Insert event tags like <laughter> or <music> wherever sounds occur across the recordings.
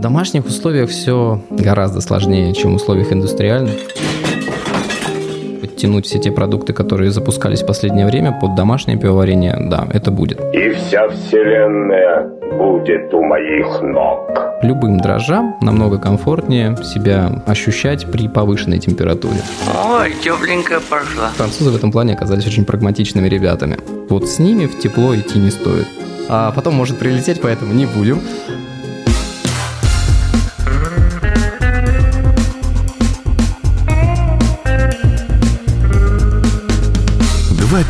В домашних условиях все гораздо сложнее, чем в условиях индустриальных. Подтянуть все те продукты, которые запускались в последнее время под домашнее пивоварение, да, это будет. И вся вселенная будет у моих ног. Любым дрожжам намного комфортнее себя ощущать при повышенной температуре. Ой, тепленькая пошла. Французы в этом плане оказались очень прагматичными ребятами. Вот с ними в тепло идти не стоит. А потом может прилететь, поэтому не будем.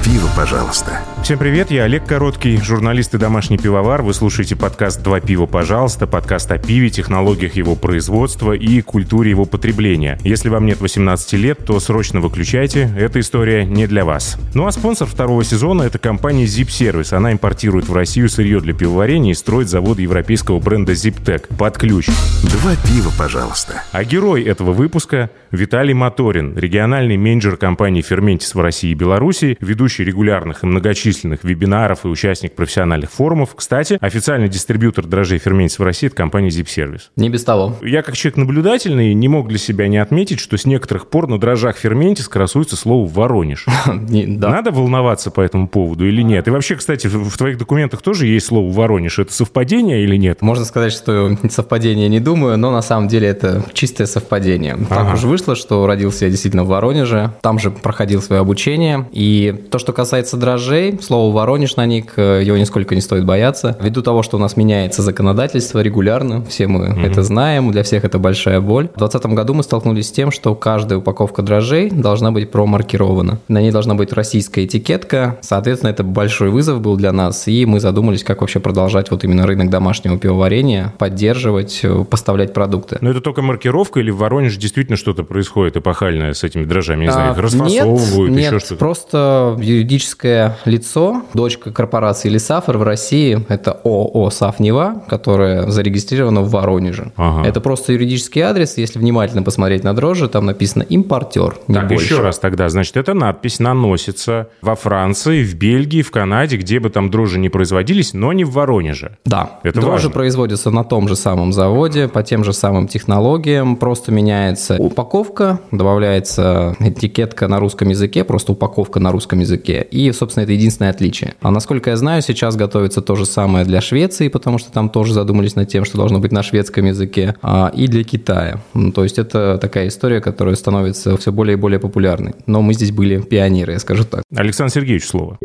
Два пива, пожалуйста. Всем привет, я Олег Короткий, журналист и домашний пивовар. Вы слушаете подкаст «Два пива, пожалуйста», подкаст о пиве, технологиях его производства и культуре его потребления. Если вам нет 18 лет, то срочно выключайте, эта история не для вас. Ну а спонсор второго сезона — это компания Zip Service. Она импортирует в Россию сырье для пивоварения и строит завод европейского бренда ZipTech под ключ. Два пива, пожалуйста. А герой этого выпуска — Виталий Моторин, региональный менеджер компании «Ферментис» в России и Беларуси, ведущий регулярных и многочисленных вебинаров и участник профессиональных форумов. Кстати, официальный дистрибьютор дрожжей «Ферментис» в России — это компания Zip Service. Не без того. Я, как человек наблюдательный, не мог для себя не отметить, что с некоторых пор на дрожжах «Ферментис» красуется слово «Воронеж». <laughs> Надо волноваться по этому поводу или нет? И вообще, кстати, в твоих документах тоже есть слово «Воронеж». Это совпадение или нет? Можно сказать, что совпадение не думаю, но на самом деле это чистое совпадение. Так уж вышло, что родился я действительно в Воронеже, там же проходил свое обучение. И то, что касается дрожжей, слово «Воронеж» на них, э, его нисколько не стоит бояться. Ввиду того, что у нас меняется законодательство регулярно, все мы это знаем, для всех это большая боль. В 2020 году мы столкнулись с тем, что каждая упаковка дрожжей должна быть промаркирована. На ней должна быть российская этикетка. Соответственно, это большой вызов был для нас, и мы задумались, как вообще продолжать вот именно рынок домашнего пивоварения, поддерживать, э, поставлять продукты. Но это только маркировка или в Воронеже действительно что-то происходит эпохальное с этими дрожжами? Не знаю, их А, расфасовывают, нет, еще нет, что-то? просто юридическое лицо, дочка корпорации Лисафер в России, это ООО «Сафнева», которая зарегистрирована в Воронеже. Ага. Это просто юридический адрес, если внимательно посмотреть на дрожжи, там написано «импортер», не Так, больше. еще раз тогда. Значит, эта надпись наносится во Франции, в Бельгии, в Канаде, где бы там дрожжи не производились, но не в Воронеже. Да, Это дрожжи важно. производятся на том же самом заводе, по тем же самым технологиям, просто меняется упаковка, добавляется этикетка на русском языке, просто упаковка на русском языке, и, собственно, это единственное отличие. А насколько я знаю, сейчас готовится то же самое для Швеции, потому что там тоже задумались над тем, что должно быть на шведском языке, а, и для Китая. Ну, То есть это такая история, которая становится все более и более популярной. Но мы здесь были пионеры, я скажу так. Александр Сергеевич, слово.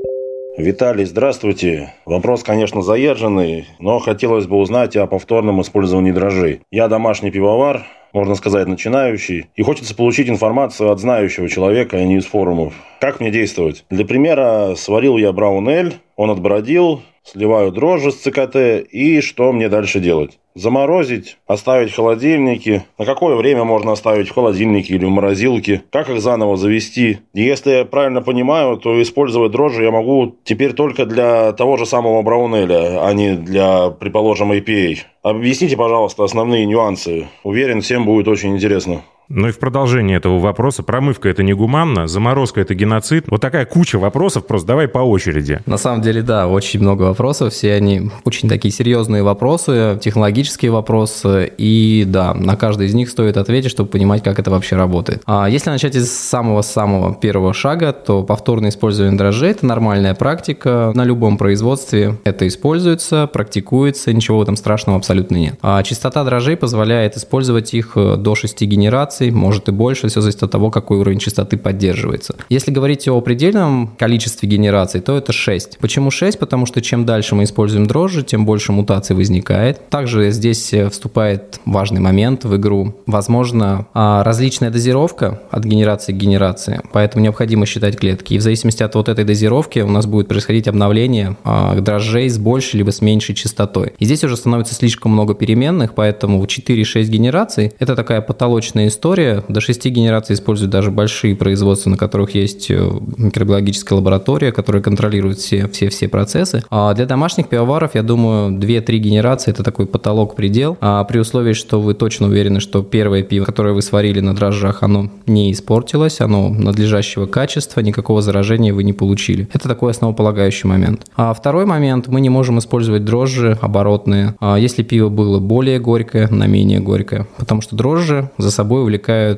Виталий, здравствуйте. Вопрос, конечно, заезженный, но хотелось бы узнать о повторном использовании дрожжей. Я домашний пивовар, можно сказать, начинающий, и хочется получить информацию от знающего человека, а не из форумов. Как мне действовать? Для примера, сварил я браунель, он отбродил, сливаю дрожжи с ЦКТ, и что мне дальше делать? Заморозить, оставить в холодильнике. На какое время можно оставить в холодильнике или в морозилке? Как их заново завести? И если я правильно понимаю, то использовать дрожжи я могу теперь только для того же самого браунеля, а не для, предположим, IPA. Объясните, пожалуйста, основные нюансы. Уверен, всем будет очень интересно. Ну и в продолжение этого вопроса. Промывка – это негуманно, заморозка – это геноцид. Вот такая куча вопросов, просто давай по очереди. На самом деле, да, очень много вопросов. Все они очень такие серьезные вопросы, технологические вопросы. И да, на каждый из них стоит ответить, чтобы понимать, как это вообще работает. А если начать из самого-самого первого шага, то повторное использование дрожжей – это нормальная практика. На любом производстве это используется, практикуется, ничего в этом страшного абсолютно нет. А частота дрожжей позволяет использовать их э, до 6 генераций, может и больше, все зависит от того, какой уровень частоты поддерживается. Если говорить о предельном количестве генераций, то это 6. Почему 6? Потому что чем дальше мы используем дрожжи, тем больше мутаций возникает. Также здесь э, вступает важный момент в игру. Возможно, а, различная дозировка от генерации к генерации, поэтому необходимо считать клетки. И в зависимости от вот этой дозировки у нас будет происходить обновление а, дрожжей с большей либо с меньшей частотой. И здесь уже становится слишком много переменных, поэтому 4-6 генераций – это такая потолочная история, лаборатория. До шести генераций используют даже большие производства, на которых есть э, микробиологическая лаборатория, которая контролирует все, все, все процессы. А для домашних пивоваров, я думаю, 2-3 генерации – это такой потолок, предел. А при условии, что вы точно уверены, что первое пиво, которое вы сварили на дрожжах, оно не испортилось, оно надлежащего качества, никакого заражения вы не получили. Это такой основополагающий момент. А второй момент – мы не можем использовать дрожжи оборотные, а если пиво было более горькое, на менее горькое. Потому что дрожжи за собой увлекают,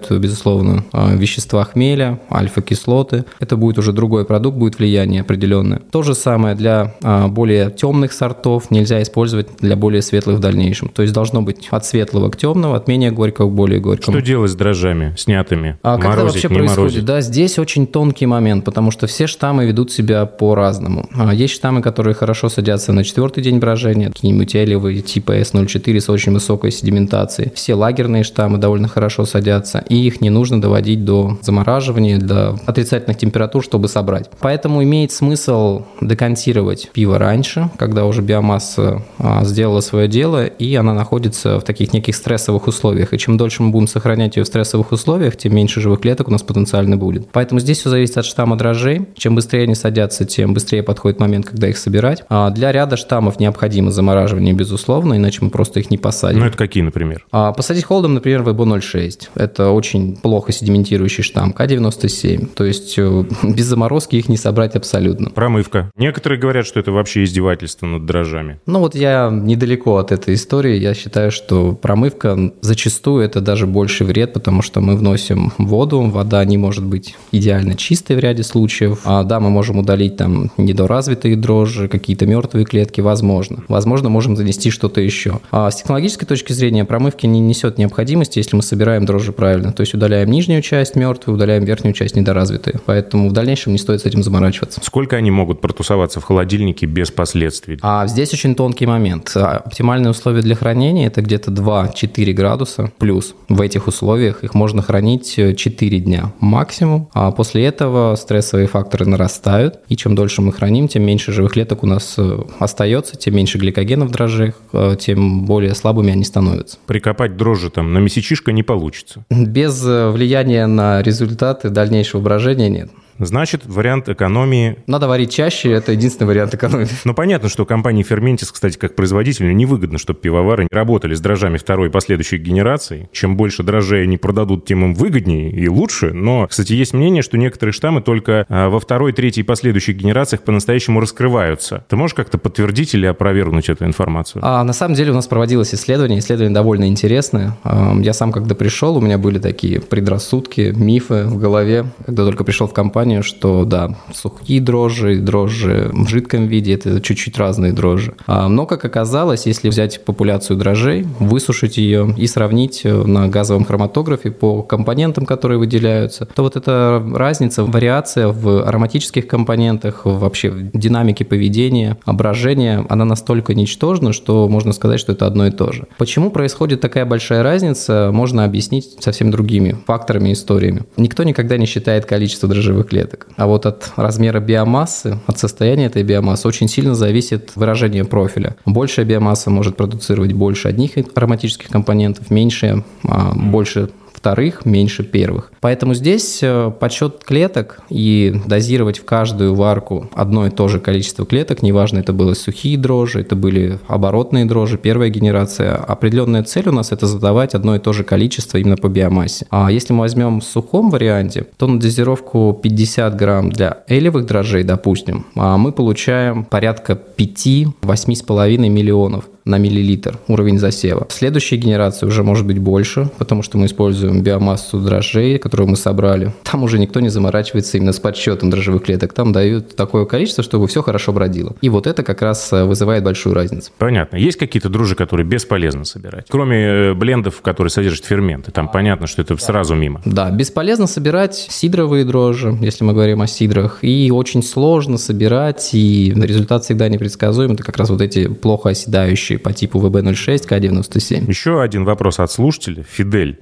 безусловно, а, вещества хмеля, альфа-кислоты. Это будет уже другой продукт, будет влияние определенное. То же самое для а, более темных сортов нельзя использовать для более светлых в дальнейшем. То есть должно быть от светлого к темному, от менее горького к более горькому. Что делать с дрожжами, снятыми? А как это вообще происходит? морозить? Да, здесь очень тонкий момент, потому что все штаммы ведут себя по-разному. А, Есть штаммы, которые хорошо садятся на четвертый день брожения, какие-нибудь элевые типа S04 с очень высокой седиментацией. Все лагерные штаммы довольно хорошо садятся, и их не нужно доводить до замораживания, до отрицательных температур, чтобы собрать. Поэтому имеет смысл декантировать пиво раньше, когда уже биомасса а, сделала свое дело, и она находится в таких неких стрессовых условиях. И чем дольше мы будем сохранять ее в стрессовых условиях, тем меньше живых клеток у нас потенциально будет. Поэтому здесь все зависит от штамма дрожжей. Чем быстрее они садятся, тем быстрее подходит момент, когда их собирать. А для ряда штаммов необходимо замораживание, безусловно, иначе мы просто их не посадим. Ну, это какие, например? А посадить холодом, например, VB06. Это очень плохо седиментирующий штамм. К97. То есть э, <laughs> без заморозки их не собрать абсолютно. Промывка. Некоторые говорят, что это вообще издевательство над дрожжами. Ну вот я недалеко от этой истории. Я считаю, что промывка зачастую это даже больше вред, потому что мы вносим воду, вода не может быть идеально чистой в ряде случаев. А, да, мы можем удалить там недоразвитые дрожжи, какие-то мертвые клетки, возможно. Возможно, можем занести что-то еще. А с технологической точки зрения промывки не несет необходимости, если мы собираем дрожжи правильно. То есть удаляем нижнюю часть мертвую, удаляем верхнюю часть недоразвитые. Поэтому в дальнейшем не стоит с этим заморачиваться. Сколько они могут протусоваться в холодильнике без последствий? А здесь очень тонкий момент. А, Оптимальные условия для хранения – это где-то 2-4 градуса плюс. В этих условиях их можно хранить э, 4 дня максимум. А после этого стрессовые факторы нарастают. И чем дольше мы храним, тем меньше живых клеток у нас э, остается, тем меньше гликогена в дрожжах, э, тем более слабыми они становятся. Прикопать дрожжи там на месячишко не получится. Без э, влияния на результаты дальнейшего брожения нет. Значит, вариант экономии Надо варить чаще, это единственный вариант экономии. Ну, понятно, что компании Fermentis, кстати, как производителю, невыгодно, чтобы пивовары работали с дрожжами второй и последующей генерации. Чем больше дрожжей они продадут, тем им выгоднее и лучше. Но, кстати, есть мнение, что некоторые штаммы только а, во второй, третьей и последующих генерациях по-настоящему раскрываются. Ты можешь как-то подтвердить или опровергнуть эту информацию? А на самом деле у нас проводилось исследование, исследование довольно интересное. Ам, Я сам, когда пришел, у меня были такие предрассудки, мифы в голове, когда только пришел в компанию, что да, сухие дрожжи, дрожжи в жидком виде – это чуть-чуть разные дрожжи. А, Но, как оказалось, если взять популяцию дрожжей, высушить ее и сравнить э, на газовом хроматографе по компонентам, которые выделяются, то вот эта разница, вариация в ароматических компонентах, вообще в динамике поведения, брожения, она настолько ничтожна, что можно сказать, что это одно и то же. Почему происходит такая большая разница, можно объяснить совсем другими факторами и историями. Никто никогда не считает количество дрожжевых клеток. А вот от размера биомассы, от состояния этой биомассы очень сильно зависит выражение профиля. Большая биомасса может продуцировать больше одних ароматических компонентов, меньшая, а, больше вторых, меньше первых. Поэтому здесь э, подсчет клеток и дозировать в каждую варку одно и то же количество клеток, неважно, это были сухие дрожжи, это были оборотные дрожжи, первая генерация. Определенная цель у нас это задавать одно и то же количество именно по биомассе. А если мы возьмем в сухом варианте, то на дозировку 50 грамм для элевых дрожжей, допустим, а мы получаем порядка 5-8,5 миллионов на миллилитр уровень засева. Следующая генерация уже может быть больше, потому что мы используем биомассу дрожжей, которую мы собрали. Там уже никто не заморачивается именно с подсчетом дрожжевых клеток. Там дают такое количество, чтобы все хорошо бродило. И вот это как раз э, вызывает большую разницу. Понятно. Есть какие-то дрожжи, которые бесполезно собирать? Кроме э, блендов, которые содержат ферменты. Там понятно, что это сразу мимо. Да, бесполезно собирать сидровые дрожжи, если мы говорим о сидрах, и очень сложно собирать, и результат всегда непредсказуем. Это как раз вот эти плохо оседающие по типу ВБ06, К97. Еще один вопрос от слушателя. Фидель.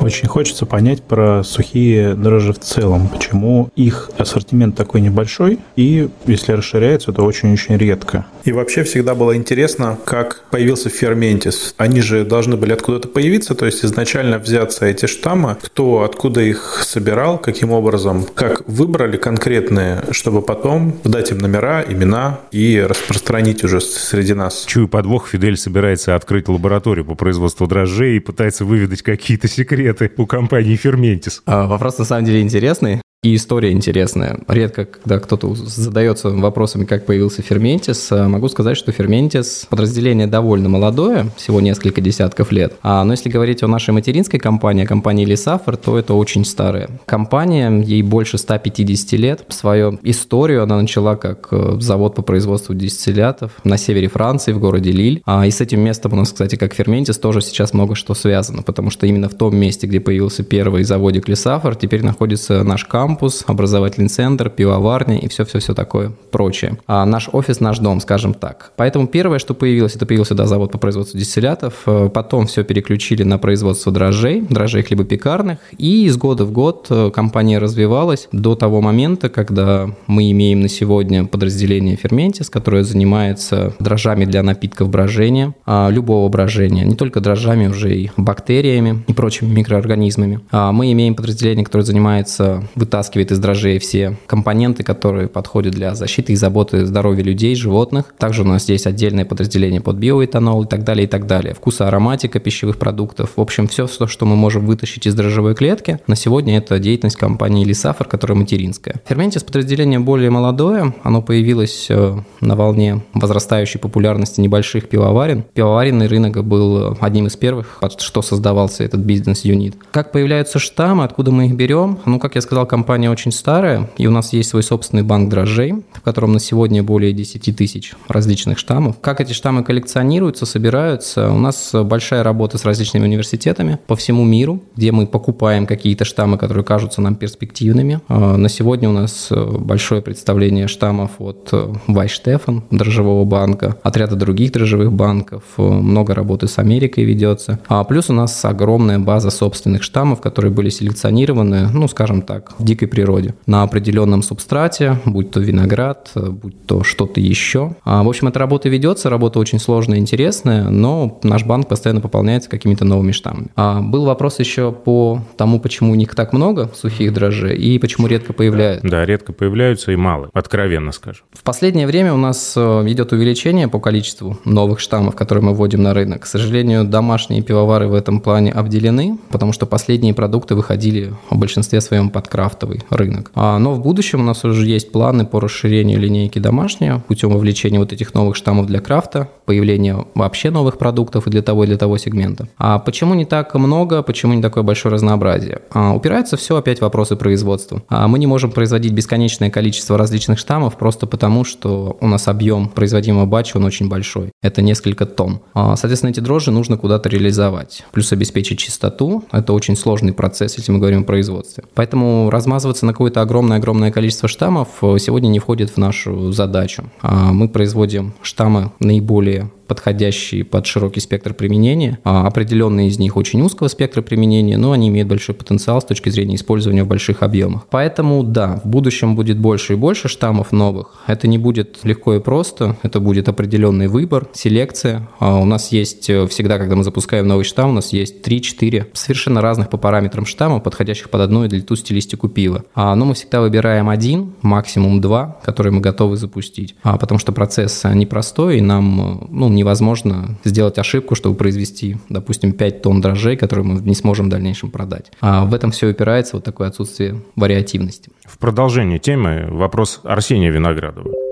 Очень хочется понять про сухие дрожжи в целом. Почему их ассортимент такой небольшой, и если расширяется, то очень-очень редко. И вообще всегда было интересно, как появился ферментис. Они же должны были откуда-то появиться, то есть изначально взяться эти штаммы, кто откуда их собирал, каким образом, как выбрали конкретные, чтобы потом дать им номера, имена и распространить уже среди нас. Чую подвох, Фидель собирается открыть лабораторию по производству дрожжей и пытается выведать какие-то секреты у компании Ферментис. А, вопрос на самом деле интересный. И история интересная. Редко, когда кто-то задается вопросами, как появился Ферментис, э, могу сказать, что Ферментис подразделение довольно молодое, всего несколько десятков лет. А, но если говорить о нашей материнской компании, компании Лисафор, то это очень старая компания, ей больше 150 лет. Свою историю она начала как э, завод по производству дистиллятов на севере Франции, в городе Лиль. А, и с этим местом у нас, кстати, как Ферментис, тоже сейчас много что связано, потому что именно в том месте, где появился первый заводик Лисафор, теперь находится наш камп, кампус, образовательный центр, пивоварня и все-все-все такое прочее. А наш офис, наш дом, скажем так. Поэтому первое, что появилось, это появился да, завод по производству дистиллятов. Э, потом все переключили на производство дрожжей, дрожжей хлебопекарных. И из года в год э, компания развивалась до того момента, когда мы имеем на сегодня подразделение Ферментис, которое занимается дрожжами для напитков брожения, а, любого брожения, не только дрожжами, уже и бактериями и прочими микроорганизмами. А мы имеем подразделение, которое занимается вытаскиванием вытаскивает из дрожжей все компоненты, которые подходят для защиты и заботы здоровья людей, животных. Также у нас есть отдельное подразделение под биоэтанол и так далее, и так далее. Вкуса ароматика пищевых продуктов. В общем, все, что мы можем вытащить из дрожжевой клетки, на сегодня это деятельность компании Лисафор, которая материнская. Ферментис подразделение более молодое, оно появилось э, на волне возрастающей популярности небольших пивоварен. Пивоваренный рынок был одним из первых, под что создавался этот бизнес-юнит. Как появляются штаммы, откуда мы их берем? Ну, как я сказал, компания компания очень старая, и у нас есть свой собственный банк дрожжей, в котором на сегодня более 10 тысяч различных штаммов. Как эти штаммы коллекционируются, собираются? У нас большая работа с различными университетами по всему миру, где мы покупаем какие-то штаммы, которые кажутся нам перспективными. А, на сегодня у нас большое представление штаммов от Вайштефан, дрожжевого банка, от ряда других дрожжевых банков, много работы с Америкой ведется. А плюс у нас огромная база собственных штаммов, которые были селекционированы, ну, скажем так, в дикой природе, на определенном субстрате, будь то виноград, будь то что-то еще. А, в общем, эта работа ведется, работа очень сложная, интересная, но наш банк постоянно пополняется какими-то новыми штаммами. А, был вопрос еще по тому, почему у них так много сухих дрожжей и почему редко появляются. Да, редко появляются и мало, откровенно скажем. В последнее время у нас э, идет увеличение по количеству новых штаммов, которые мы вводим на рынок. К сожалению, домашние пивовары в этом плане обделены, потому что последние продукты выходили в большинстве своем под крафтовый крафтовый рынок. А, но в будущем у нас уже есть планы по расширению линейки домашней путем вовлечения вот этих новых штаммов для крафта, появления вообще новых продуктов и для того, и для того сегмента. А почему не так много, почему не такое большое разнообразие? А, упирается все опять в вопросы производства. А, мы не можем производить бесконечное количество различных штаммов просто потому, что у нас объем производимого батча, он очень большой. Это несколько тонн. А, соответственно, эти дрожжи нужно куда-то реализовать. Плюс обеспечить чистоту. Это очень сложный процесс, если мы говорим о производстве. Поэтому размаз размазываться на какое-то огромное-огромное количество штаммов э, сегодня не входит в нашу задачу. А мы производим штаммы наиболее подходящие под широкий спектр применения. А определенные из них очень узкого спектра применения, но они имеют большой потенциал с точки зрения использования в больших объемах. Поэтому да, в будущем будет больше и больше штаммов новых. Это не будет легко и просто, это будет определенный выбор, селекция. А у нас есть э, всегда, когда мы запускаем новый штамм, у нас есть 3-4 совершенно разных по параметрам штаммов, подходящих под одну или ту стилистику пива. А, но мы всегда выбираем один, максимум два, которые мы готовы запустить, а, потому что процесс непростой, и нам э, ну, невозможно сделать ошибку, чтобы произвести, допустим, 5 тонн дрожжей, которые мы не сможем в дальнейшем продать. А в этом все упирается вот такое отсутствие вариативности. В продолжение темы вопрос Арсения Виноградова.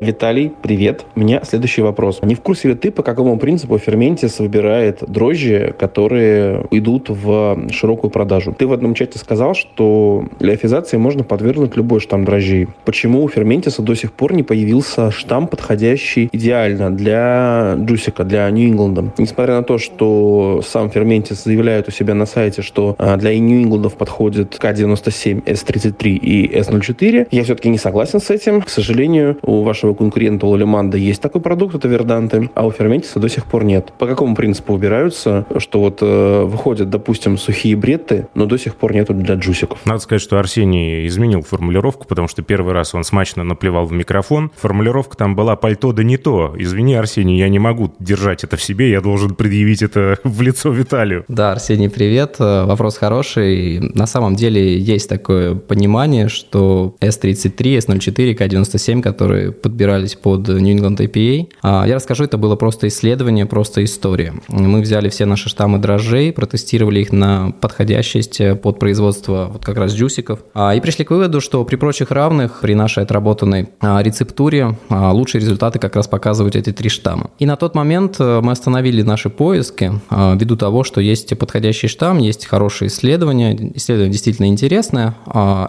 Виталий, привет. У меня следующий вопрос. Не в курсе ли ты, по какому принципу Ферментис выбирает дрожжи, которые идут в широкую продажу? Ты в одном чате сказал, что леофизации можно подвергнуть любой штамм дрожжей. Почему у Ферментиса до сих пор не появился штамм, подходящий идеально для джусика, для Нью-Ингланда? Несмотря на то, что сам Ферментис заявляет у себя на сайте, что а, для Нью-Ингландов подходит К97, С33 и С04, я все-таки не согласен с этим. К сожалению, у вашего нашего конкурента Лолиманда есть такой продукт, это верданты, а у Ферментиса до сих пор нет. По какому принципу убираются, что вот э, выходят, допустим, сухие бретты, но до сих пор нету для джусиков? Надо сказать, что Арсений изменил формулировку, потому что первый раз он смачно наплевал в микрофон. Формулировка там была «пальто да не то». Извини, Арсений, я не могу держать это в себе, я должен предъявить это <laughs> в лицо Виталию. Да, Арсений, привет. Э, вопрос хороший. На самом деле есть такое понимание, что S33, S04, K97, которые подбирались под New England IPA, а, я расскажу, это было просто исследование, просто история. Мы взяли все наши штаммы дрожжей, протестировали их на подходящесть под производство вот как раз джусиков, а, и пришли к выводу, что при прочих равных, при нашей отработанной а, рецептуре, лучшие результаты как раз показывают эти три штамма. И на тот момент э, мы остановили наши поиски ввиду того, что есть подходящий штамм, есть хорошие исследования, исследование действительно интересное,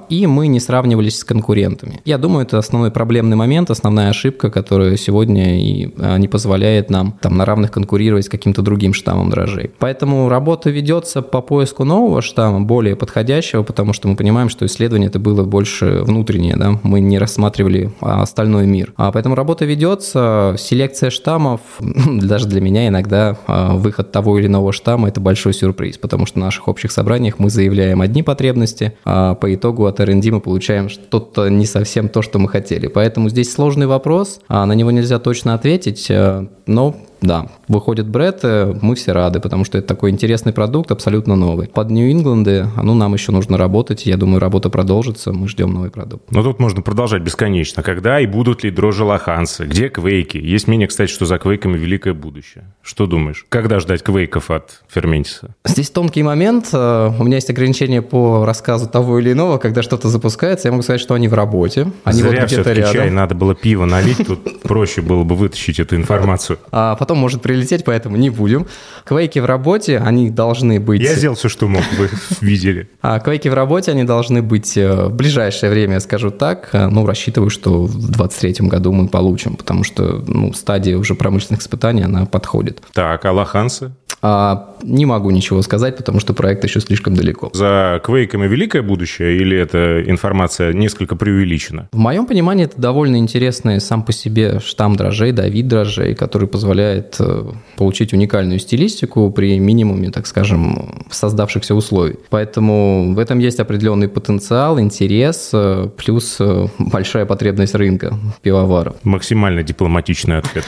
и мы не сравнивались с конкурентами. Я думаю, это основной проблемный момент, основная ошибка, которая сегодня и а, не позволяет нам там на равных конкурировать с каким-то другим штаммом дрожжей. Поэтому работа ведется по поиску нового штамма, более подходящего, потому что мы понимаем, что исследование это было больше внутреннее, да, мы не рассматривали а, остальной мир. А поэтому работа ведется, селекция штаммов, <laughs> даже для меня иногда а, выход того или иного штамма это большой сюрприз, потому что на наших общих собраниях мы заявляем одни потребности, а по итогу от R&D мы получаем что-то не совсем то, что мы хотели. Поэтому здесь сложный вопрос, а на него нельзя точно ответить, э, но да, выходит Бред, мы все рады, потому что это такой интересный продукт, абсолютно новый. Под Нью-Ингланды, ну, нам еще нужно работать, я думаю, работа продолжится, мы ждем новый продукт. Но тут можно продолжать бесконечно. Когда и будут ли дрожжи лоханцы? Где квейки? Есть мнение, кстати, что за квейками великое будущее. Что думаешь? Когда ждать квейков от Ферментиса? Здесь тонкий момент. Э, у меня есть ограничения по рассказу того или иного. Когда что-то запускается, я могу сказать, что они в работе. Они Зря вот где-то рядом. чай, надо было пиво налить, тут проще было бы вытащить эту информацию. А потом может прилететь, поэтому не будем. Квейки в работе, они должны быть... Я сделал все, что мог, вы видели. А квейки в работе, они должны быть э, в ближайшее время, скажу так. Э, ну, рассчитываю, что в 2023 году мы получим, потому что ну, стадия уже промышленных испытаний, она подходит. Так, а лоханцы? А, не могу ничего сказать, потому что проект еще слишком далеко. За квейками великое будущее или эта информация несколько преувеличена? В моем понимании это довольно интересный сам по себе штамм дрожжей, да, вид дрожжей, который позволяет э, получить уникальную стилистику при минимуме, так скажем, создавшихся условий. Поэтому в этом есть определенный потенциал, интерес, э, плюс э, большая потребность рынка пивоваров. Максимально дипломатичный ответ.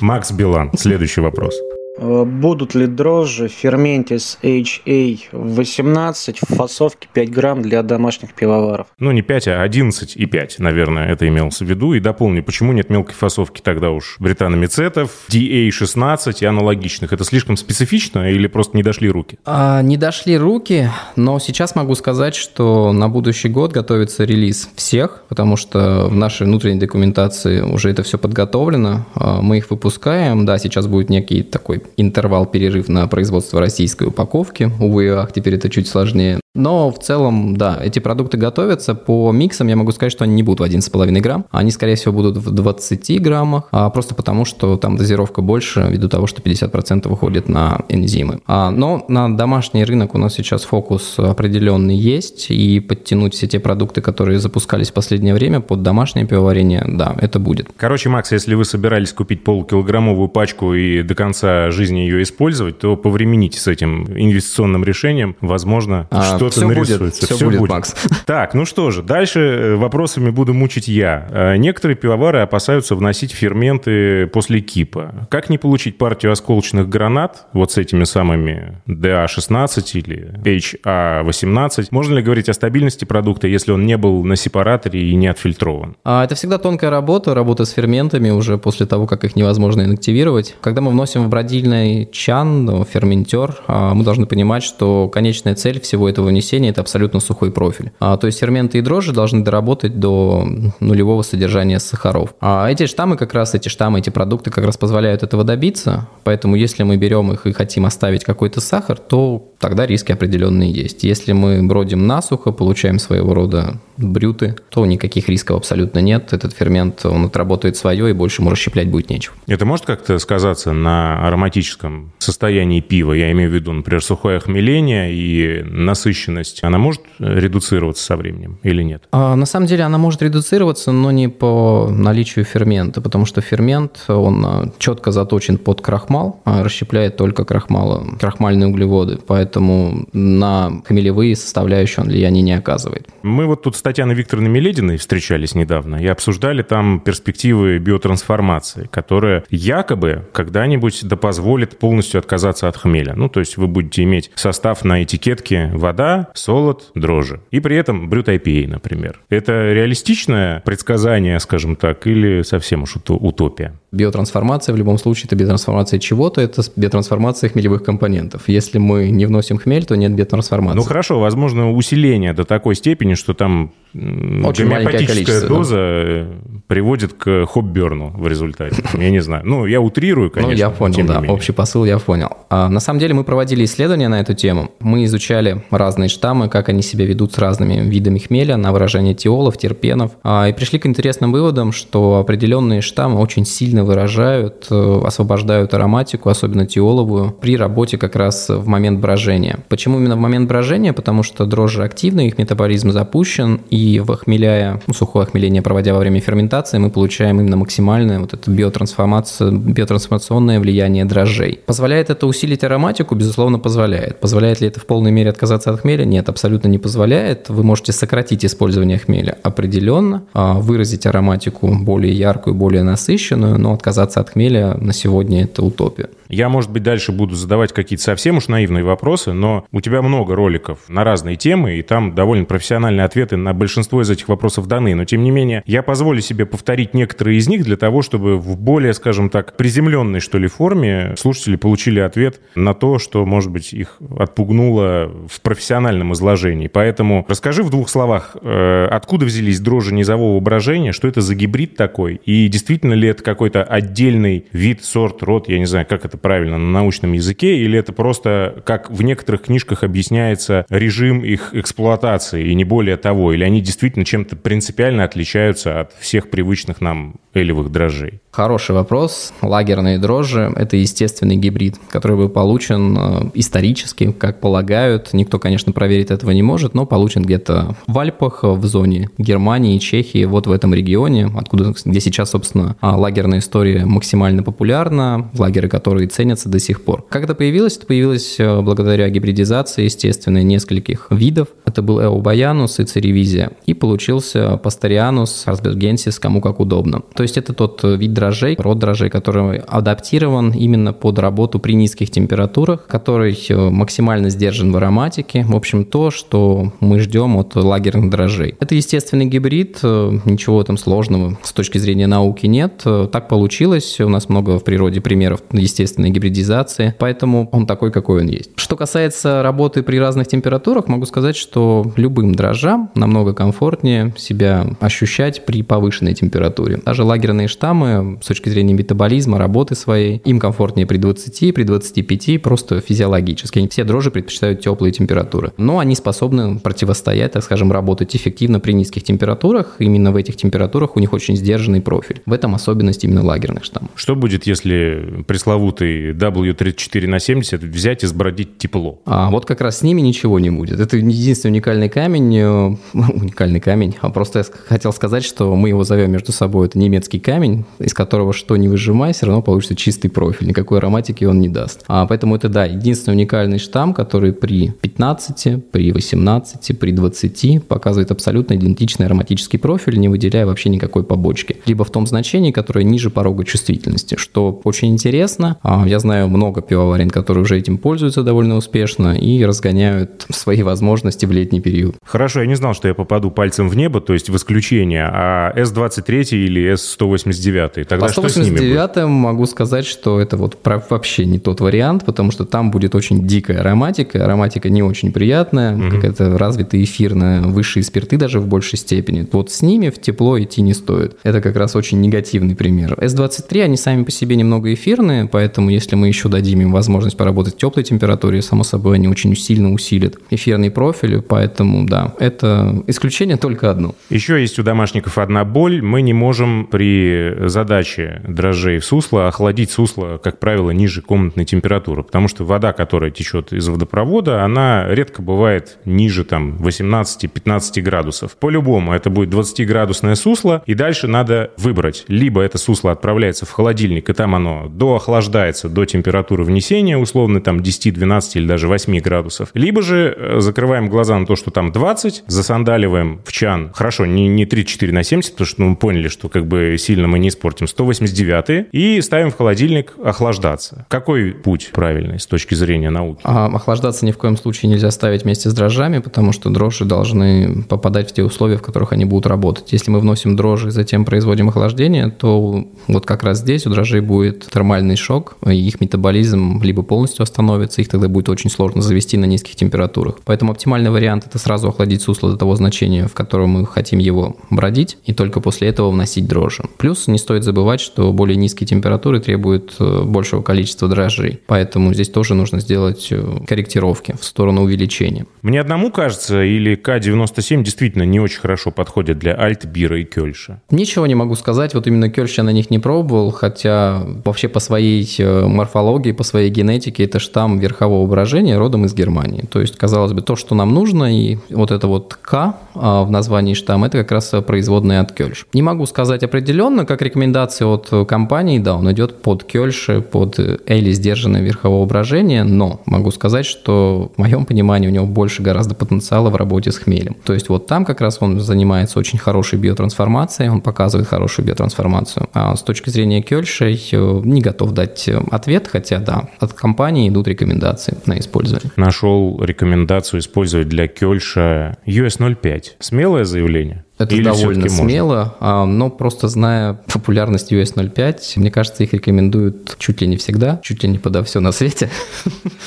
Макс Билан, следующий вопрос. Э, будут ли дрожжи Fermentis HA18 в фасовке 5 грамм для домашних пивоваров? Ну, не 5, а 11 и 5, наверное, это имелось в виду. И дополню, почему нет мелкой фасовки тогда уж британомицетов, DA16 и аналогичных? Это слишком специфично или просто не дошли руки? А, не дошли руки, но сейчас могу сказать, что на будущий год готовится релиз всех, потому что в нашей внутренней документации уже это все подготовлено. А, мы их выпускаем. Да, сейчас будет некий такой интервал перерыв на производство российской упаковки. Увы, ах, теперь это чуть сложнее. Но в целом, да, эти продукты готовятся. По миксам я могу сказать, что они не будут в 1,5 грамм. Они, скорее всего, будут в 20 граммах, а просто потому, что там дозировка больше, ввиду того, что 50% уходит на энзимы. А, но на домашний рынок у нас сейчас фокус определенный есть, и подтянуть все те продукты, которые запускались в последнее время под домашнее пивоварение, да, это будет. Короче, Макс, если вы собирались купить полукилограммовую пачку и до конца жизни ее использовать, то повремените с этим инвестиционным решением. Возможно, а, что что-то все нарисуется. Будет, все, все будет, будет, Макс. <laughs> Так, ну что же, дальше э, вопросами буду мучить я. Э, некоторые пивовары опасаются вносить ферменты после кипа. Как не получить партию осколочных гранат вот с этими самыми DA16 или HA18? Можно ли говорить о стабильности продукта, если он не был на сепараторе и не отфильтрован? А, это всегда тонкая работа, работа с ферментами уже после того, как их невозможно инактивировать. Когда мы вносим в бродильный чан, ферментер, а, мы должны понимать, что конечная цель всего этого внесения – это абсолютно сухой профиль. А, то есть ферменты и дрожжи должны доработать до нулевого содержания сахаров. А эти штаммы как раз, эти штаммы, эти продукты как раз позволяют этого добиться. Поэтому если мы берем их и хотим оставить какой-то сахар, то тогда риски определенные есть. Если мы бродим насухо, получаем своего рода брюты, то никаких рисков абсолютно нет. Этот фермент, он отработает свое, и больше ему расщеплять будет нечего. Это может как-то сказаться на ароматическом состоянии пива? Я имею в виду, например, сухое охмеление и насыщенность. Она может редуцироваться со временем или нет? А, на самом деле она может редуцироваться, но не по наличию фермента, потому что фермент, он а, четко заточен под крахмал, а расщепляет только крахмал, крахмальные углеводы, поэтому на хмелевые составляющие он влияния не оказывает. Мы вот тут с Татьяной Викторовной Мелединой встречались недавно и обсуждали там перспективы биотрансформации, которая якобы когда-нибудь да позволит полностью отказаться от хмеля. Ну, то есть вы будете иметь состав на этикетке вода, солод, дрожжи. И при этом брют IPA, например. Это реалистичное предсказание, скажем так, или совсем уж утопия? Биотрансформация в любом случае это биотрансформация чего-то, это биотрансформация хмелевых компонентов. Если мы не вносим хмель, то нет биотрансформации. Ну хорошо, возможно, усиление до такой степени, что там Очень гомеопатическая доза да? Приводит к хопберну в результате. Я не знаю. Ну, я утрирую, конечно. Ну, я понял, да. Общий посыл я понял. А, на самом деле мы проводили исследования на эту тему. Мы изучали разные штаммы, как они себя ведут с разными видами хмеля на выражение тиолов, терпенов. А, и пришли к интересным выводам, что определенные штаммы очень сильно выражают, э, освобождают ароматику, особенно тиоловую, при работе как раз в момент брожения. Почему именно в момент брожения? Потому что дрожжи активны, их метаболизм запущен, и вохмеляя, ну, сухое охмеление проводя во время ферментации, мы получаем именно максимальное вот это биотрансформация, биотрансформационное влияние дрожжей. Позволяет это усилить ароматику? Безусловно, позволяет. Позволяет ли это в полной мере отказаться от хмеля? Нет, абсолютно не позволяет. Вы можете сократить использование хмеля определенно, а выразить ароматику более яркую, более насыщенную, но отказаться от хмеля на сегодня это утопия. Я, может быть, дальше буду задавать какие-то совсем уж наивные вопросы, но у тебя много роликов на разные темы, и там довольно профессиональные ответы на большинство из этих вопросов даны. Но, тем не менее, я позволю себе повторить некоторые из них для того, чтобы в более, скажем так, приземленной, что ли, форме слушатели получили ответ на то, что, может быть, их отпугнуло в профессиональном изложении. Поэтому расскажи в двух словах, э, откуда взялись дрожжи низового брожения, что это за гибрид такой, и действительно ли это какой-то отдельный вид, сорт, род, я не знаю, как это правильно на научном языке, или это просто, как в некоторых книжках объясняется, режим их эксплуатации, и не более того, или они действительно чем-то принципиально отличаются от всех привычных нам элевых дрожжей? Хороший вопрос. Лагерные дрожжи – это естественный гибрид, который был получен э, исторически, как полагают. Никто, конечно, проверить этого не может, но получен где-то в Альпах, в зоне Германии Чехии, вот в этом регионе, откуда, где сейчас, собственно, а, лагерная история максимально популярна, лагеры, которые ценятся до сих пор. Как это появилось? Это появилось э, благодаря гибридизации, естественно, нескольких видов. Это был Эубаянус и Церевизия. И получился Пасторианус, Арсбергенсис, кому как удобно. То есть это тот вид дрожжей, дрожжей, род дрожжей, который адаптирован именно под работу при низких температурах, который э, максимально сдержан в ароматике. В общем, то, что мы ждем от лагерных дрожжей. Это естественный гибрид, э, ничего там сложного с точки зрения науки нет. Э, так получилось, у нас много в природе примеров естественной гибридизации, поэтому он такой, какой он есть. Что касается работы при разных температурах, могу сказать, что любым дрожжам намного комфортнее себя ощущать при повышенной температуре. Даже лагерные штаммы с точки зрения метаболизма, работы своей. Им комфортнее при 20, при 25, просто физиологически. Они все дрожжи предпочитают теплые температуры. Но они способны противостоять, так скажем, работать эффективно при низких температурах. Именно в этих температурах у них очень сдержанный профиль. В этом особенность именно лагерных штаммов. Что будет, если пресловутый W34 на 70 взять и сбродить тепло? А вот как раз с ними ничего не будет. Это единственный уникальный камень, э, <laughs> уникальный камень, а просто я хотел сказать, что мы его зовем между собой, это немецкий камень, из которого что не выжимай, все равно получится чистый профиль, никакой ароматики он не даст. А поэтому это, да, единственный уникальный штамм, который при 15, при 18, при 20 показывает абсолютно идентичный ароматический профиль, не выделяя вообще никакой побочки. Либо в том значении, которое ниже порога чувствительности, что очень интересно. А, я знаю много пивоварен, которые уже этим пользуются довольно успешно и разгоняют свои возможности в летний период. Хорошо, я не знал, что я попаду пальцем в небо, то есть в исключение, а S23 или S189, Тогда По будет? 189 могу сказать, что это вот вообще не тот вариант, потому что там будет очень дикая ароматика. Ароматика не очень приятная, какая-то развитая эфирная, высшие спирты даже в большей степени. Вот с ними в тепло идти не стоит. Это как раз очень негативный пример. S23, они сами по себе немного эфирные, поэтому если мы еще дадим им возможность поработать в теплой температуре, само собой, они очень сильно усилят эфирный профиль, поэтому да, это исключение только одно. Еще есть у домашников одна боль. Мы не можем при задаче дрожжей в сусло охладить сусло, как правило, ниже комнатной температуры, потому что вода, которая течет из водопровода, она редко бывает ниже там 18-15 градусов. По-любому это будет 20-градусное сусло, и дальше надо выбрать. Либо это сусло отправляется в холодильник, и там оно доохлаждается до температуры внесения, условно там 10, 12 или даже 8 градусов. Либо же э, закрываем глаза на то, что там 20, засандаливаем в чан, хорошо, не, не 34 на 70, потому что ну, мы поняли, что как бы сильно мы не испортим, 189 и ставим в холодильник охлаждаться. Какой путь правильный с точки зрения науки? А охлаждаться ни в коем случае нельзя ставить вместе с дрожжами, потому что дрожжи должны попадать в те условия, в которых они будут работать. Если мы вносим дрожжи и затем производим охлаждение, то вот как раз здесь у дрожжей будет термальный шок, и их метаболизм либо полностью остановится, их тогда будет очень сложно завести на низких температурах. Поэтому оптимальный вариант – это сразу охладить сусло до того значения, в котором мы хотим его бродить, и только после этого вносить дрожжи. Плюс не стоит забывать, что более низкие температуры требуют э, большего количества дрожжей, поэтому здесь тоже нужно сделать э, корректировки в сторону увеличения. Мне одному кажется, или К-97 действительно не очень хорошо подходят для Альт, Бира и Кёльша. Ничего не могу сказать, вот именно Кёльш я на них не пробовал, хотя вообще по своей э, морфологии, по своей генетике это штамм верхового брожения родом из Германии. То есть, казалось бы, то, что нам нужно, и вот это вот К а, в названии штамма, это как раз производная от Кёльш. Не могу сказать определенно, как рекомендация от компании, да, он идет под Кёльш, под Эли сдержанное верхового брожения, но могу сказать, что в моем понимании у него больше гораздо потенциала в работе с хмелем. То есть вот там как раз он занимается очень хорошей биотрансформацией, он показывает хорошую биотрансформацию. А с точки зрения Кёльша э, не готов дать э, ответ, хотя да, от компании идут рекомендации на использование. Нашел рекомендацию использовать для Кёльша US-05. Смелое заявление? Это Или довольно всё-таки можно? смело, а, но просто зная популярность US-05, мне кажется, их рекомендуют чуть ли не всегда, чуть ли не подо все на свете.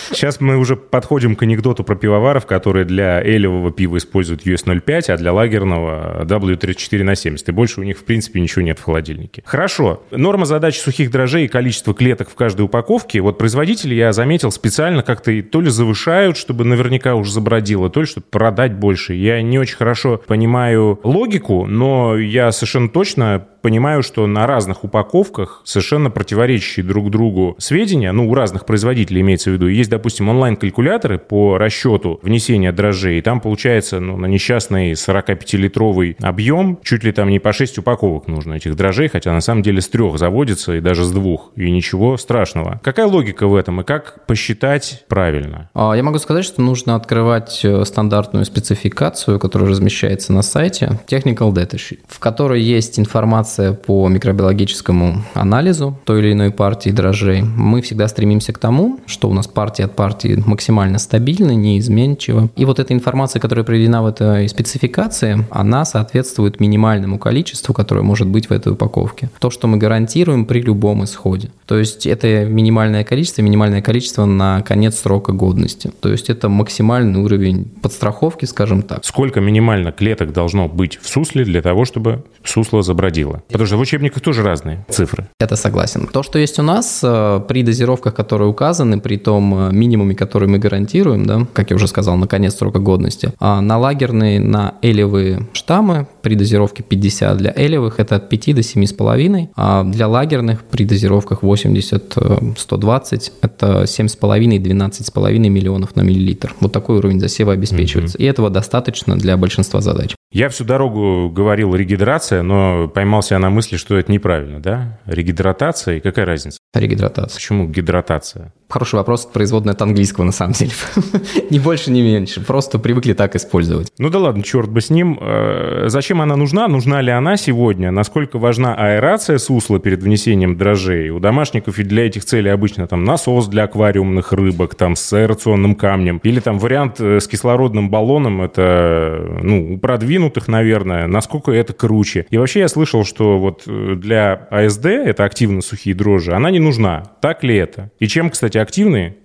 Сейчас мы уже подходим к анекдоту про пивоваров, которые для элевого пива используют US-05, а для лагерного W34 на 70. И больше у них, в принципе, ничего нет в холодильнике. Хорошо. Норма задач сухих дрожжей и количество клеток в каждой упаковке. Вот производители, я заметил, специально как-то то ли завышают, чтобы наверняка уже забродило, то ли чтобы продать больше. Я не очень хорошо понимаю логику, но я совершенно точно понимаю, что на разных упаковках совершенно противоречащие друг другу сведения, ну, у разных производителей имеется в виду. Есть, допустим, онлайн-калькуляторы по расчету внесения дрожжей, и там получается ну, на несчастный 45-литровый объем чуть ли там не по 6 упаковок нужно этих дрожжей, хотя на самом деле с трех заводится и даже с двух, и ничего страшного. Какая логика в этом и как посчитать правильно? А, Я могу сказать, что нужно открывать э, стандартную спецификацию, которая размещается на сайте Technical Data Sheet, в которой есть информация по микробиологическому анализу той или иной партии дрожжей. Мы всегда стремимся к тому, что у нас партия от партии максимально стабильна, неизменчива. И вот эта информация, которая приведена в этой спецификации, она соответствует минимальному количеству, которое может быть в этой упаковке. То, что мы гарантируем при любом исходе. То есть это минимальное количество, минимальное количество на конец срока годности. То есть это максимальный уровень подстраховки, скажем так. Сколько минимально клеток должно быть в сусле для того, чтобы сусло забродило? Потому что в учебниках тоже разные цифры. Это согласен. То, что есть у нас э, при дозировках, которые указаны, при том э, минимуме, который мы гарантируем, да, как я уже сказал, на конец срока годности, а на лагерные, на элевые штаммы при дозировке 50 для элевых это от 5 до 7,5, а для лагерных при дозировках 80-120 это 7,5-12,5 миллионов на миллилитр. Вот такой уровень засева обеспечивается. И этого достаточно для большинства задач. Я всю дорогу говорил регидрация, но поймался я на мысли, что это неправильно, да? Регидратация и какая разница? Регидратация. Почему гидратация? Хороший вопрос, производная от английского, на самом деле. <laughs> ни больше, ни меньше. Просто привыкли так использовать. Ну да ладно, черт бы с ним. Э, зачем она нужна? Нужна ли она сегодня? Насколько важна аэрация сусла перед внесением дрожжей? У домашников и для этих целей обычно там насос для аквариумных рыбок, там с аэрационным камнем. Или там вариант э, с кислородным баллоном. Это, ну, у продвинутых, наверное. Насколько это круче? И вообще я слышал, что вот э, для АСД, это активно сухие дрожжи, она не нужна. Так ли это? И чем, кстати, активные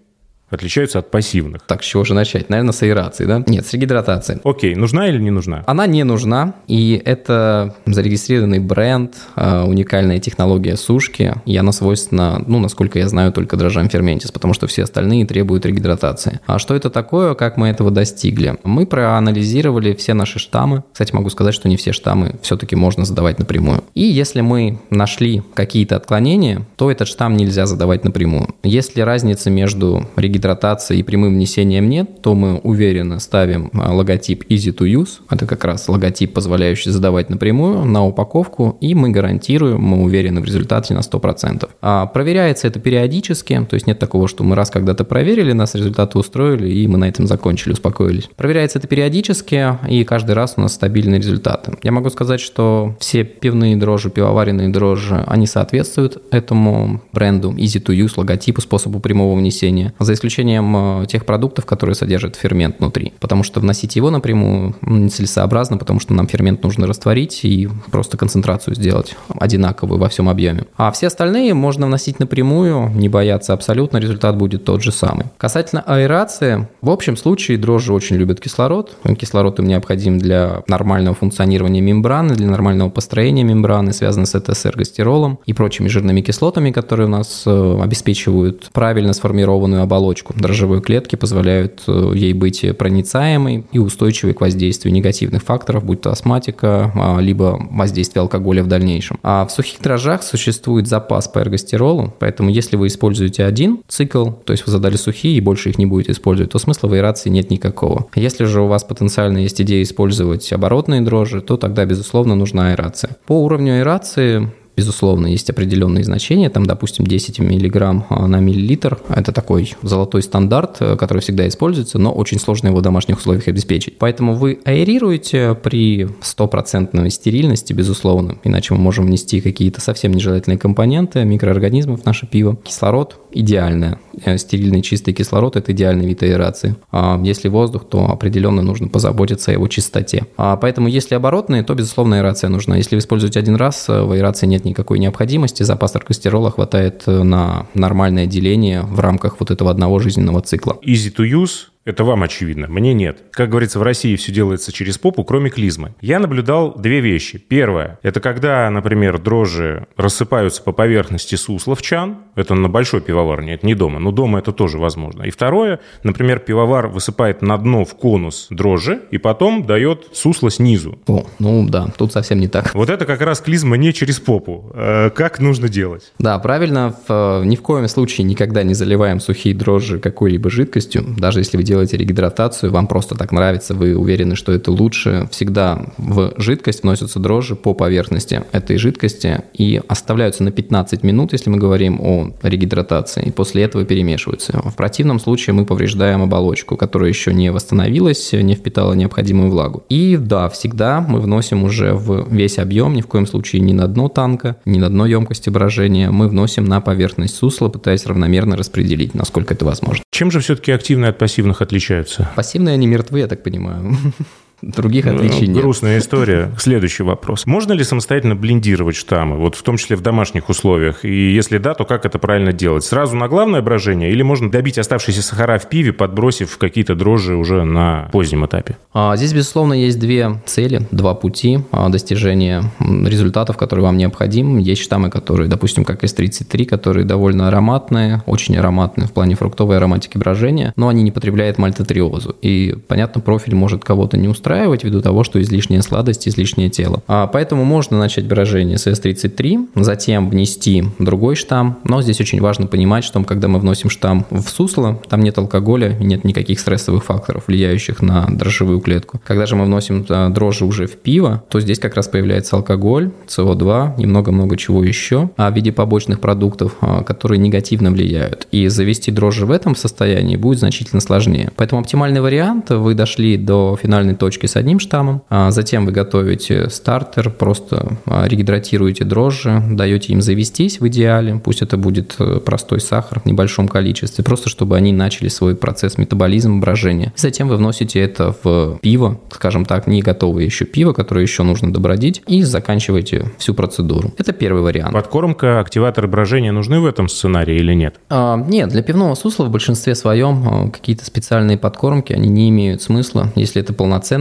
отличаются от пассивных. Так, с чего же начать? Наверное, с аэрации, да? Нет, с регидратацией. Окей, нужна или не нужна? Она не нужна, и это зарегистрированный бренд, а, уникальная технология сушки, и она свойственна, ну, насколько я знаю, только дрожжам ферментис, потому что все остальные требуют регидратации. А что это такое, как мы этого достигли? Мы проанализировали все наши штаммы. Кстати, могу сказать, что не все штаммы все-таки можно задавать напрямую. И если мы нашли какие-то отклонения, то этот штамм нельзя задавать напрямую. Если разница между регидратацией гидратации и прямым внесением нет, то мы уверенно ставим а, логотип Easy to Use. Это как раз логотип, позволяющий задавать напрямую на упаковку, и мы гарантируем, мы уверены в результате на 100%. А проверяется это периодически, то есть нет такого, что мы раз когда-то проверили, нас результаты устроили, и мы на этом закончили, успокоились. Проверяется это периодически, и каждый раз у нас стабильные результаты. Я могу сказать, что все пивные дрожжи, пивоваренные дрожжи, они соответствуют этому бренду Easy to Use, логотипу, способу прямого внесения. За исключением э, тех продуктов, которые содержат фермент внутри. Потому что вносить его напрямую нецелесообразно, потому что нам фермент нужно растворить и просто концентрацию сделать одинаковую во всем объеме. А все остальные можно вносить напрямую, не бояться абсолютно, результат будет тот же самый. Касательно аэрации, в общем случае дрожжи очень любят кислород. Кислород им необходим для нормального функционирования мембраны, для нормального построения мембраны, связанный с ЭТС-эргостеролом и прочими жирными кислотами, которые у нас э, обеспечивают правильно сформированную оболочку оболочку. Дрожжевые клетки позволяют э, ей быть проницаемой и устойчивой к воздействию негативных факторов, будь то астматика, а, либо воздействие алкоголя в дальнейшем. А в сухих дрожжах существует запас по эргостеролу, поэтому если вы используете один цикл, то есть вы задали сухие и больше их не будете использовать, то смысла в аэрации нет никакого. Если же у вас потенциально есть идея использовать оборотные дрожжи, то тогда, безусловно, нужна аэрация. По уровню аэрации безусловно, есть определенные значения, там, допустим, 10 миллиграмм а, на миллилитр. Это такой золотой стандарт, э, который всегда используется, но очень сложно его в домашних условиях обеспечить. Поэтому вы аэрируете при стопроцентной стерильности, безусловно, иначе мы можем внести какие-то совсем нежелательные компоненты микроорганизмов в наше пиво. Кислород идеальное. Э, стерильный чистый кислород – это идеальный вид аэрации. А если воздух, то определенно нужно позаботиться о его чистоте. А поэтому если оборотные, то, безусловно, аэрация нужна. Если вы используете один раз, э, в аэрации нет никакой необходимости. Запас оркестерола хватает э, на нормальное деление в рамках вот этого одного жизненного цикла. Easy to use это вам очевидно, мне нет. Как говорится, в России все делается через попу, кроме клизмы. Я наблюдал две вещи. Первое, это когда, например, дрожжи рассыпаются по поверхности сусла в чан. Это на большой пивоварне, это не дома, но дома это тоже возможно. И второе, например, пивовар высыпает на дно в конус дрожжи и потом дает сусло снизу. О, ну да, тут совсем не так. Вот это как раз клизма не через попу. Э, как нужно делать? Да, правильно. В, ни в коем случае никогда не заливаем сухие дрожжи какой-либо жидкостью, даже если вы делаете делаете регидратацию, вам просто так нравится, вы уверены, что это лучше, всегда в жидкость вносятся дрожжи по поверхности этой жидкости и оставляются на 15 минут, если мы говорим о регидратации, и после этого перемешиваются. В противном случае мы повреждаем оболочку, которая еще не восстановилась, не впитала необходимую влагу. И да, всегда мы вносим уже в весь объем, ни в коем случае не на дно танка, не на дно емкости брожения, мы вносим на поверхность сусла, пытаясь равномерно распределить, насколько это возможно. Чем же все-таки активные от пассивных отличаются? Пассивные они мертвы, я так понимаю. <laughs> Других ну, отличий нет. Грустная история. Следующий вопрос. Можно ли самостоятельно блиндировать штаммы, вот в том числе в домашних условиях? И если да, то как это правильно делать? Сразу на главное брожение или можно добить оставшиеся сахара в пиве, подбросив какие-то дрожжи уже на позднем этапе? А, здесь, безусловно, есть две цели, два пути а, достижения результатов, которые вам необходимы. Есть штаммы, которые, допустим, как S33, которые довольно ароматные, очень ароматные в плане фруктовой ароматики брожения, но они не потребляют мальтотриозу. И, понятно, профиль может кого-то не устраивать устраивать ввиду того, что излишняя сладость, излишнее тело. А, поэтому можно начать брожение с S33, затем внести другой штамм, но здесь очень важно понимать, что когда мы вносим штамм в сусло, там нет алкоголя, нет никаких стрессовых факторов, влияющих на дрожжевую клетку. Когда же мы вносим а, дрожжи уже в пиво, то здесь как раз появляется алкоголь, СО2 и много-много чего еще а в виде побочных продуктов, а, которые негативно влияют. И завести дрожжи в этом состоянии будет значительно сложнее. Поэтому оптимальный вариант, вы дошли до финальной точки с одним штаммом, а затем вы готовите стартер, просто регидратируете дрожжи, даете им завестись в идеале, пусть это будет э, простой сахар в небольшом количестве, просто чтобы они начали свой процесс метаболизма, брожения. Затем вы вносите это в пиво, скажем так, не готовое еще пиво, которое еще нужно добродить, и заканчиваете всю процедуру. Это первый вариант. Подкормка, активаторы брожения нужны в этом сценарии или нет? А, нет, для пивного сусла в большинстве своем а, какие-то специальные подкормки, они не имеют смысла, если это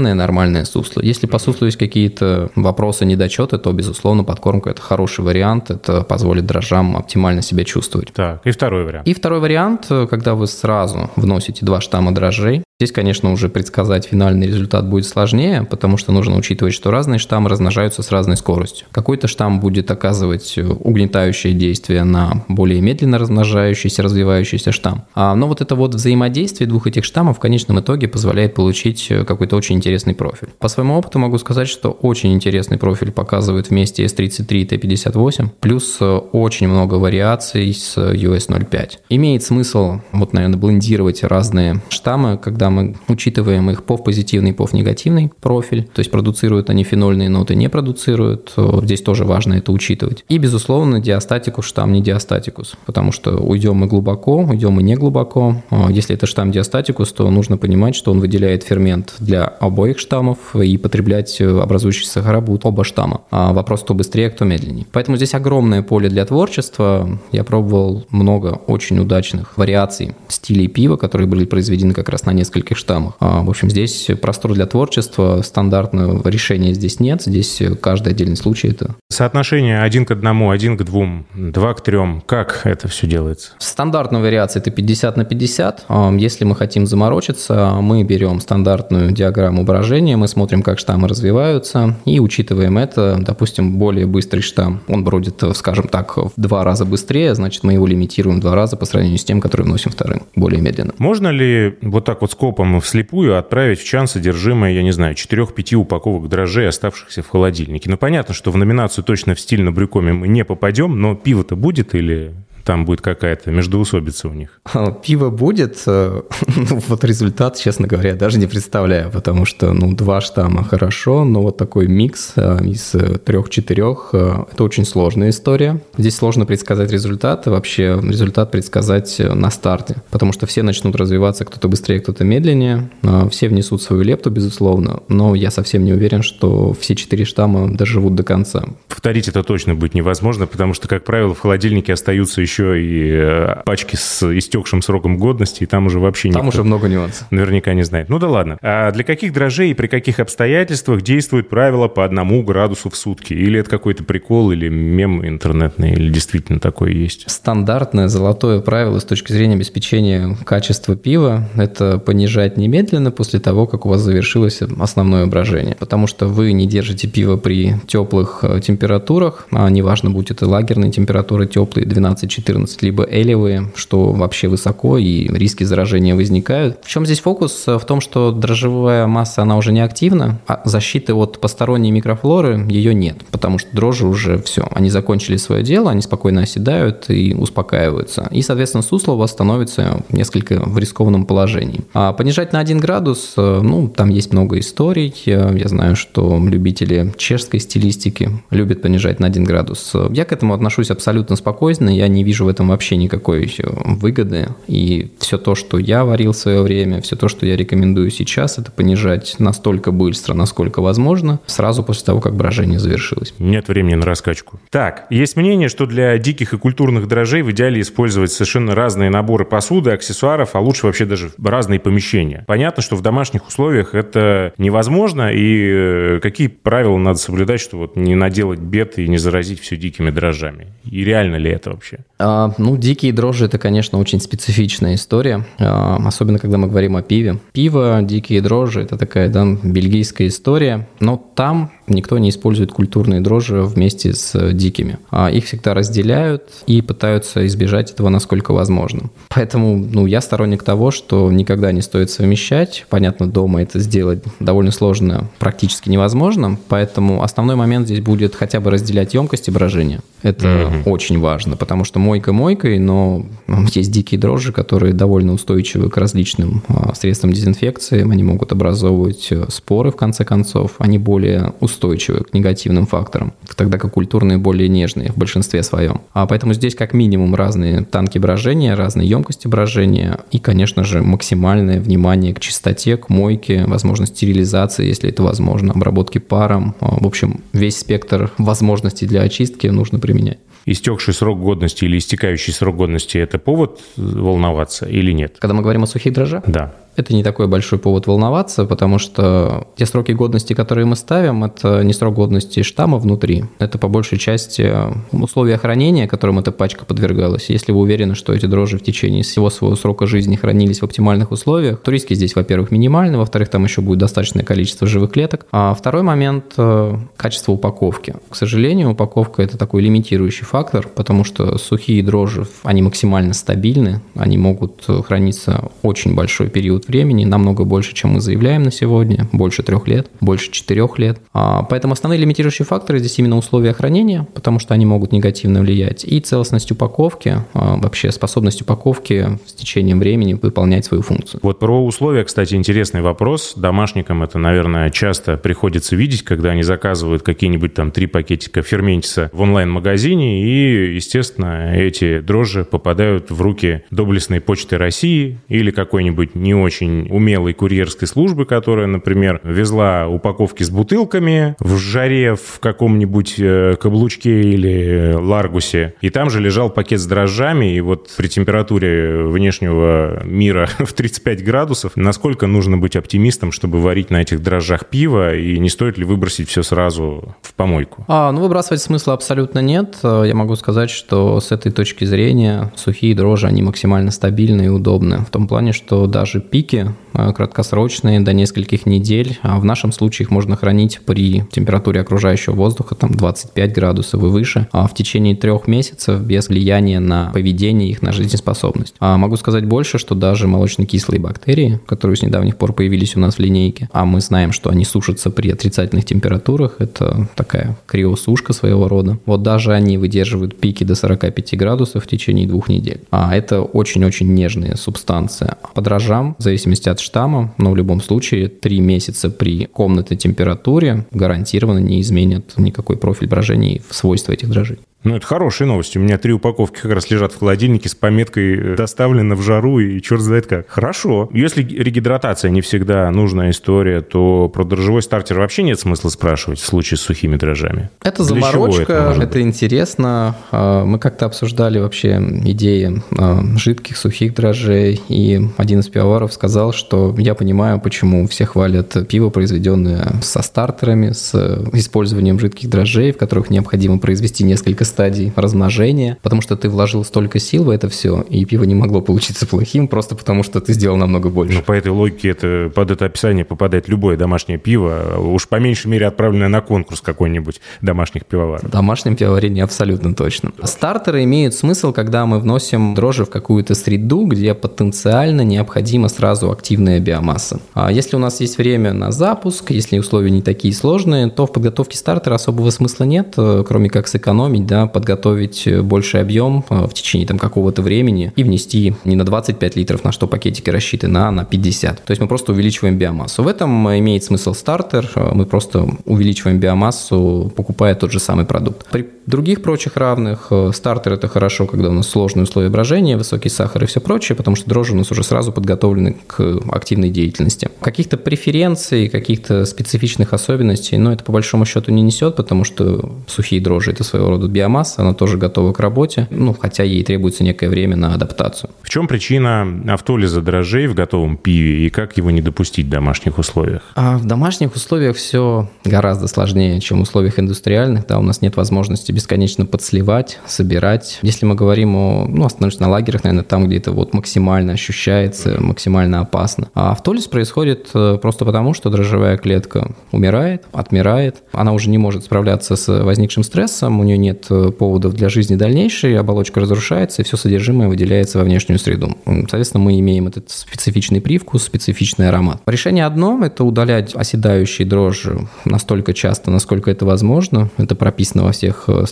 полноценное нормальное сусло. Если по суслу есть какие-то вопросы, недочеты, то, безусловно, подкормка – это хороший вариант, это позволит дрожжам оптимально себя чувствовать. Так, и второй вариант. И второй вариант, когда вы сразу вносите два штамма дрожжей, Здесь, конечно, уже предсказать финальный результат будет сложнее, потому что нужно учитывать, что разные штаммы размножаются с разной скоростью. Какой-то штамм будет оказывать угнетающее действие на более медленно размножающийся, развивающийся штамм. А, но вот это вот взаимодействие двух этих штаммов в конечном итоге позволяет получить какой-то очень интересный профиль. По своему опыту могу сказать, что очень интересный профиль показывает вместе S33 и T58, плюс очень много вариаций с US05. Имеет смысл, вот, наверное, блендировать разные штаммы, когда когда мы учитываем их POV позитивный, POV негативный профиль, то есть продуцируют они фенольные ноты, не продуцируют, здесь тоже важно это учитывать. И, безусловно, диастатикус штамм не диастатикус, потому что уйдем мы глубоко, уйдем мы не глубоко. А если это штамм диастатикус, то нужно понимать, что он выделяет фермент для обоих штаммов и потреблять образующиеся сахара будут оба штамма. А вопрос, кто быстрее, кто медленнее. Поэтому здесь огромное поле для творчества. Я пробовал много очень удачных вариаций стилей пива, которые были произведены как раз на несколько нескольких штаммах. А, в общем, здесь простор для творчества, стандартного решения здесь нет, здесь каждый отдельный случай это. Соотношение один к одному, один к двум, два к трем, как это все делается? Стандартная вариация это 50 на 50. А, если мы хотим заморочиться, мы берем стандартную диаграмму брожения, мы смотрим, как штаммы развиваются и учитываем это, допустим, более быстрый штамм, он бродит, скажем так, в два раза быстрее, значит, мы его лимитируем в два раза по сравнению с тем, который вносим вторым, более медленно. Можно ли вот так вот скопом вслепую отправить в чан содержимое, я не знаю, 4-5 упаковок дрожжей, оставшихся в холодильнике. Ну, понятно, что в номинацию точно в стиль на брюкоме мы не попадем, но пиво-то будет или там будет какая-то междуусобица у них? А, пиво будет. Э, <laughs> ну, вот результат, честно говоря, даже не представляю, потому что, ну, два штамма хорошо, но вот такой микс э, из трех-четырех э, – это очень сложная история. Здесь сложно предсказать результат, вообще результат предсказать на старте, потому что все начнут развиваться, кто-то быстрее, кто-то медленнее, все внесут свою лепту, безусловно, но я совсем не уверен, что все четыре штамма доживут до конца. Повторить это точно будет невозможно, потому что, как правило, в холодильнике остаются еще еще и э, пачки с истекшим сроком годности, и там уже вообще Там уже много нюансов. Наверняка не знает. Ну да ладно. А для каких дрожжей и при каких обстоятельствах действует правило по одному градусу в сутки? Или это какой-то прикол, или мем интернетный, или действительно такое есть? Стандартное золотое правило с точки зрения обеспечения качества пива – это понижать немедленно после того, как у вас завершилось основное брожение. Потому что вы не держите пиво при теплых э, температурах, а неважно, будет это лагерные температуры теплые, 12-14 14, либо элевые, что вообще высоко, и риски заражения возникают. В чем здесь фокус? В том, что дрожжевая масса, она уже не активна, а защиты от посторонней микрофлоры ее нет, потому что дрожжи уже все, они закончили свое дело, они спокойно оседают и успокаиваются. И, соответственно, сусло у вас становится несколько в рискованном положении. А понижать на 1 градус, ну, там есть много историй. Я знаю, что любители чешской стилистики любят понижать на 1 градус. Я к этому отношусь абсолютно спокойно, я не вижу вижу в этом вообще никакой выгоды. И все то, что я варил в свое время, все то, что я рекомендую сейчас, это понижать настолько быстро, насколько возможно, сразу после того, как брожение завершилось. Нет времени на раскачку. Так, есть мнение, что для диких и культурных дрожжей в идеале использовать совершенно разные наборы посуды, аксессуаров, а лучше вообще даже разные помещения. Понятно, что в домашних условиях это невозможно, и э, какие правила надо соблюдать, чтобы вот не наделать бед и не заразить все дикими дрожжами? И реально ли это вообще? А, ну, дикие дрожжи – это, конечно, очень специфичная история, а, особенно когда мы говорим о пиве. Пиво, дикие дрожжи – это такая, да, бельгийская история, но там никто не использует культурные дрожжи вместе с дикими. А их всегда разделяют и пытаются избежать этого насколько возможно. Поэтому ну, я сторонник того, что никогда не стоит совмещать. Понятно, дома это сделать довольно сложно, практически невозможно. Поэтому основной момент здесь будет хотя бы разделять емкости брожения. Это mm-hmm. очень важно, потому что мойка мойкой, но есть дикие дрожжи, которые довольно устойчивы к различным а, средствам дезинфекции. Они могут образовывать э, споры, в конце концов. Они более устойчивы устойчивы к негативным факторам, тогда как культурные более нежные в большинстве своем. А поэтому здесь как минимум разные танки брожения, разные емкости брожения и, конечно же, максимальное внимание к чистоте, к мойке, возможность стерилизации, если это возможно, обработки паром. А, в общем, весь спектр возможностей для очистки нужно применять истекший срок годности или истекающий срок годности – это повод волноваться или нет? Когда мы говорим о сухих дрожжах? Да это не такой большой повод волноваться, потому что те сроки годности, которые мы ставим, это не срок годности штамма внутри. Это по большей части условия хранения, которым эта пачка подвергалась. Если вы уверены, что эти дрожжи в течение всего своего срока жизни хранились в оптимальных условиях, то риски здесь, во-первых, минимальны, во-вторых, там еще будет достаточное количество живых клеток. А второй момент э, – качество упаковки. К сожалению, упаковка – это такой лимитирующий фактор, потому что сухие дрожжи, они максимально стабильны, они могут храниться очень большой период времени, намного больше, чем мы заявляем на сегодня, больше трех лет, больше четырех лет. А, поэтому основные лимитирующие факторы здесь именно условия хранения, потому что они могут негативно влиять, и целостность упаковки, а, вообще способность упаковки с течением времени выполнять свою функцию. Вот про условия, кстати, интересный вопрос. Домашникам это, наверное, часто приходится видеть, когда они заказывают какие-нибудь там три пакетика ферментиса в онлайн-магазине, и, естественно, эти дрожжи попадают в руки доблестной почты России или какой-нибудь не очень умелой курьерской службы, которая, например, везла упаковки с бутылками в жаре в каком-нибудь э, каблучке или ларгусе. И там же лежал пакет с дрожжами, и вот при температуре внешнего мира <laughs> в 35 градусов, насколько нужно быть оптимистом, чтобы варить на этих дрожжах пиво, и не стоит ли выбросить все сразу в помойку? А, ну, выбрасывать смысла абсолютно нет. Я могу сказать, что с этой точки зрения сухие дрожжи, они максимально стабильны и удобны. В том плане, что даже пики э, краткосрочные до нескольких недель. А в нашем случае их можно хранить при температуре окружающего воздуха там 25 градусов и выше, а в течение трех месяцев без влияния на поведение их на жизнеспособность. А могу сказать больше, что даже молочно-кислые бактерии, которые с недавних пор появились у нас в линейке, а мы знаем, что они сушатся при отрицательных температурах, это такая криосушка своего рода. Вот даже они выдерживают пики до 45 градусов в течение двух недель. А это очень-очень нежные субстанции. По дрожжам, в зависимости от штамма, но в любом случае три месяца при комнатной температуре гарантированно не изменят никакой профиль брожений в свойства этих дрожжей. Ну, это хорошая новость. У меня три упаковки как раз лежат в холодильнике с пометкой э, «доставлено в жару» и черт знает как. Хорошо. Если регидратация не всегда нужная история, то про дрожжевой стартер вообще нет смысла спрашивать в случае с сухими дрожжами. Это Для заморочка, это, это интересно. А, мы как-то обсуждали вообще идеи а, жидких, сухих дрожжей, и один из пивоваров сказал, что я понимаю, почему все хвалят пиво, произведенное со стартерами, с использованием жидких дрожжей, в которых необходимо произвести несколько стадий размножения, потому что ты вложил столько сил в это все, и пиво не могло получиться плохим, просто потому что ты сделал намного больше. Ну, по этой логике это, под это описание попадает любое домашнее пиво, уж по меньшей мере отправленное на конкурс какой-нибудь домашних пивоваров. В домашнем пивоварении абсолютно точно. Стартеры имеют смысл, когда мы вносим дрожжи в какую-то среду, где потенциально необходима сразу активная биомасса. А если у нас есть время на запуск, если условия не такие сложные, то в подготовке стартера особого смысла нет, э, кроме как сэкономить, да, подготовить больший объем э, в течение там какого-то времени и внести не на 25 литров, на что пакетики рассчитаны, а на 50. То есть мы просто увеличиваем биомассу. В этом имеет смысл стартер. Э, мы просто увеличиваем биомассу, покупая тот же самый продукт. При других прочих равных э, стартер это хорошо, когда у нас сложные условия брожения, высокий сахар и все прочее, потому что дрожжи у нас уже сразу подготовлены к активной деятельности. Каких-то преференций, каких-то специфичных особенностей, но это по большому счету не несет, потому что сухие дрожжи – это своего рода биомасса, она тоже готова к работе, ну, хотя ей требуется некое время на адаптацию. В чем причина автолиза дрожжей в готовом пиве и как его не допустить в домашних условиях? А в домашних условиях все гораздо сложнее, чем в условиях индустриальных. Да, у нас нет возможности бесконечно подсливать, собирать. Если мы говорим о, ну, остановимся на лагерях, наверное, там, где это вот максимально ощущается, максимально опасно. А автолиз происходит э, просто потому, что дрожжевая клетка умирает, отмирает. Она уже не может справляться с возникшим стрессом, у нее нет э, поводов для жизни дальнейшей, оболочка разрушается, и все содержимое выделяется во внешнюю среду. Соответственно, мы имеем этот специфичный привкус, специфичный аромат. Решение одно – это удалять оседающие дрожжи настолько часто, насколько это возможно. Это прописано во всех э,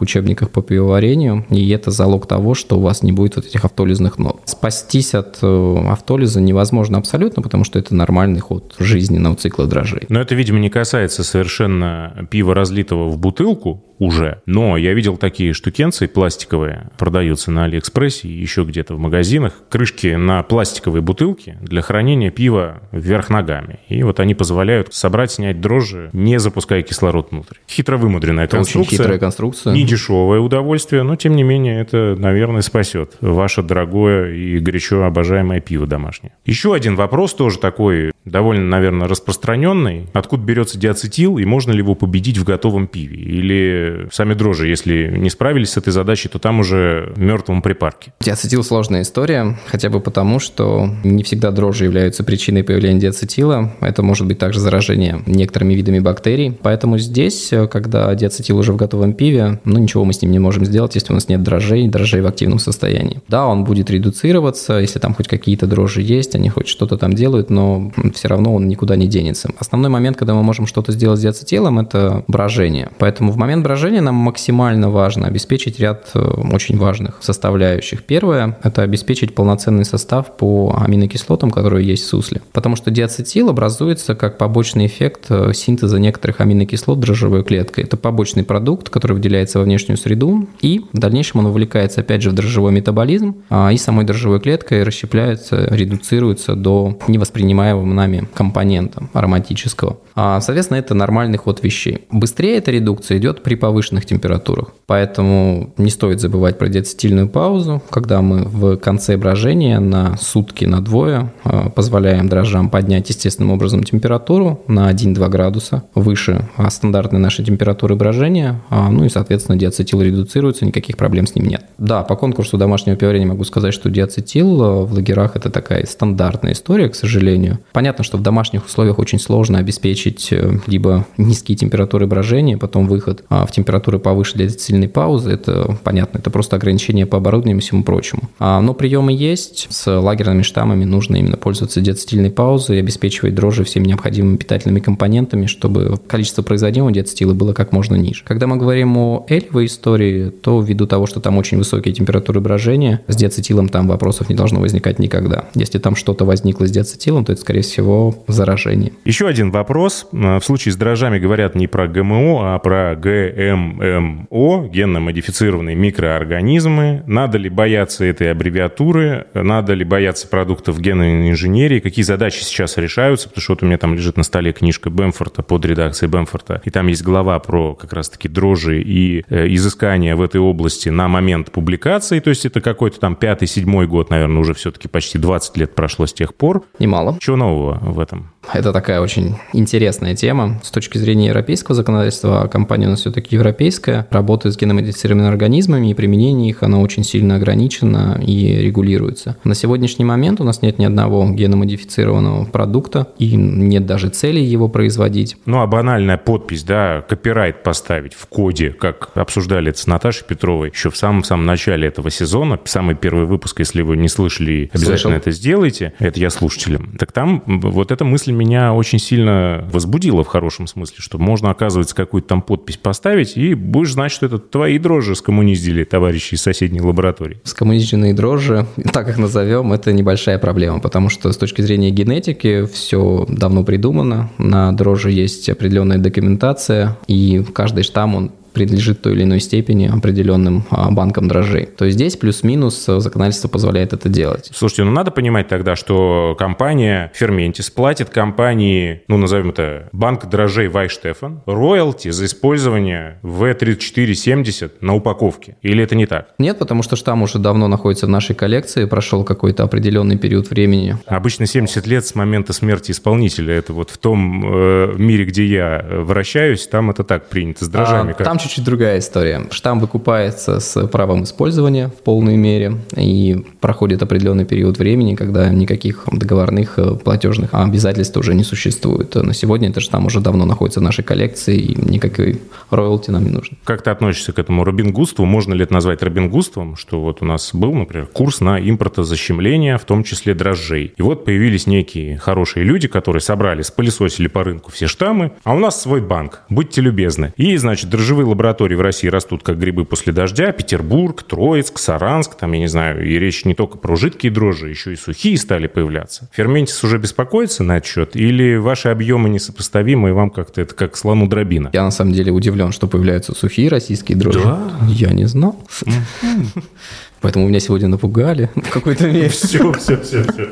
стандартных учебниках по пивоварению, и это залог того, что у вас не будет вот этих автолизных нот. Спастись от э, автолиза невозможно абсолютно, потому что это нормальный ход жизненного цикла дрожжей. Но это, видимо, не касается совершенно пива, разлитого в бутылку, уже. Но я видел такие штукенцы пластиковые, продаются на Алиэкспрессе и еще где-то в магазинах. Крышки на пластиковые бутылки для хранения пива вверх ногами. И вот они позволяют собрать, снять дрожжи, не запуская кислород внутрь. Хитро вымудренная это конструкция. Очень хитрая конструкция. Не дешевое удовольствие, но тем не менее это, наверное, спасет ваше дорогое и горячо обожаемое пиво домашнее. Еще один вопрос тоже такой довольно, наверное, распространенный. Откуда берется диацетил и можно ли его победить в готовом пиве? Или сами дрожжи, если не справились с этой задачей, то там уже мертвом припарке. Диацетил сложная история, хотя бы потому, что не всегда дрожжи являются причиной появления диацетила. Это может быть также заражение некоторыми видами бактерий. Поэтому здесь, когда диацетил уже в готовом пиве, ну ничего мы с ним не можем сделать, если у нас нет дрожжей, дрожжей в активном состоянии. Да, он будет редуцироваться, если там хоть какие-то дрожжи есть, они хоть что-то там делают, но все равно он никуда не денется. Основной момент, когда мы можем что-то сделать с диацетилом, это брожение. Поэтому в момент брожения нам максимально важно обеспечить ряд э, очень важных составляющих. Первое – это обеспечить полноценный состав по аминокислотам, которые есть в сусле. Потому что диацетил образуется как побочный эффект э, синтеза некоторых аминокислот дрожжевой клеткой. Это побочный продукт, который выделяется во внешнюю среду, и в дальнейшем он увлекается опять же в дрожжевой метаболизм, а, и самой дрожжевой клеткой расщепляется, редуцируется до невоспринимаемого нами компонента ароматического. А, соответственно, это нормальный ход вещей. Быстрее эта редукция идет при повышенных температурах. Поэтому не стоит забывать про диацетильную паузу, когда мы в конце брожения на сутки, на двое а, позволяем дрожжам поднять естественным образом температуру на 1-2 градуса выше стандартной нашей температуры брожения, а, ну и, соответственно, диацетил редуцируется, никаких проблем с ним нет. Да, по конкурсу домашнего пивоварения могу сказать, что диацетил в лагерах это такая стандартная история, к сожалению. Понятно, что в домашних условиях очень сложно обеспечить э, либо низкие температуры брожения, потом выход в в температуры повыше для сильной паузы, это понятно, это просто ограничение по оборудованию и всему прочему. А, но приемы есть, с лагерными штаммами нужно именно пользоваться диацетильной паузой и обеспечивать дрожжи всеми необходимыми питательными компонентами, чтобы количество производимого диацетила было как можно ниже. Когда мы говорим о эльвой истории, то ввиду того, что там очень высокие температуры брожения, с диацетилом там вопросов не должно возникать никогда. Если там что-то возникло с диацетилом, то это, скорее всего, заражение. Еще один вопрос. В случае с дрожжами говорят не про ГМО, а про ГМО, генно-модифицированные микроорганизмы. Надо ли бояться этой аббревиатуры? Надо ли бояться продуктов генной инженерии? Какие задачи сейчас решаются? Потому что вот у меня там лежит на столе книжка Бэмфорта под редакцией Бэмфорта, и там есть глава про как раз-таки дрожжи и э, изыскания в этой области на момент публикации, то есть это какой-то там пятый-седьмой год, наверное, уже все-таки почти 20 лет прошло с тех пор. Немало. Чего нового в этом? Это такая очень интересная тема. С точки зрения европейского законодательства компания у нас все-таки европейская, работает с геномодифицированными организмами, и применение их, оно очень сильно ограничено и регулируется. На сегодняшний момент у нас нет ни одного геномодифицированного продукта, и нет даже цели его производить. Ну, а банальная подпись, да, копирайт поставить в коде, как обсуждали это с Наташей Петровой еще в самом-самом начале этого сезона, самый первый выпуск, если вы не слышали, обязательно Слышал. это сделайте, это я слушателям. Так там вот эта мысль меня очень сильно возбудила в хорошем смысле, что можно, оказывается, какую-то там подпись поставить, и будешь знать, что это твои дрожжи скоммуниздили товарищи из соседней лаборатории. Скоммунизденные дрожжи, <laughs> так их назовем, это небольшая проблема, потому что с точки зрения генетики все давно придумано, на дрожжи есть определенная документация, и каждый штамм, он принадлежит в той или иной степени определенным а, банкам дрожжей. То есть здесь плюс-минус законодательство позволяет это делать. Слушайте, ну надо понимать тогда, что компания Ферментис платит компании, ну назовем это банк дрожжей Вайштефан, роялти за использование V3470 на упаковке. Или это не так? Нет, потому что штамм уже давно находится в нашей коллекции, прошел какой-то определенный период времени. Обычно 70 лет с момента смерти исполнителя. Это вот в том э, мире, где я вращаюсь, там это так принято, с дрожжами. А, как? Там чуть-чуть другая история. Штамм выкупается с правом использования в полной мере и проходит определенный период времени, когда никаких договорных э, платежных обязательств уже не существует. На сегодня это штамм уже давно находится в нашей коллекции, и никакой роялти нам не нужно. Как ты относишься к этому робингудству? Можно ли это назвать робингудством? Что вот у нас был, например, курс на импортозащемление, в том числе дрожжей. И вот появились некие хорошие люди, которые собрали, спылесосили по рынку все штаммы, а у нас свой банк. Будьте любезны. И, значит, дрожжевые лаборатории в России растут как грибы после дождя. Петербург, Троицк, Саранск, там, я не знаю, и речь не только про жидкие дрожжи, еще и сухие стали появляться. Ферментис уже беспокоится на этот счет? Или ваши объемы несопоставимы, и вам как-то это как слону дробина? Я на самом деле удивлен, что появляются сухие российские дрожжи. Да? Я не знал. Поэтому меня сегодня напугали в какой-то мере. Все, все, все, все.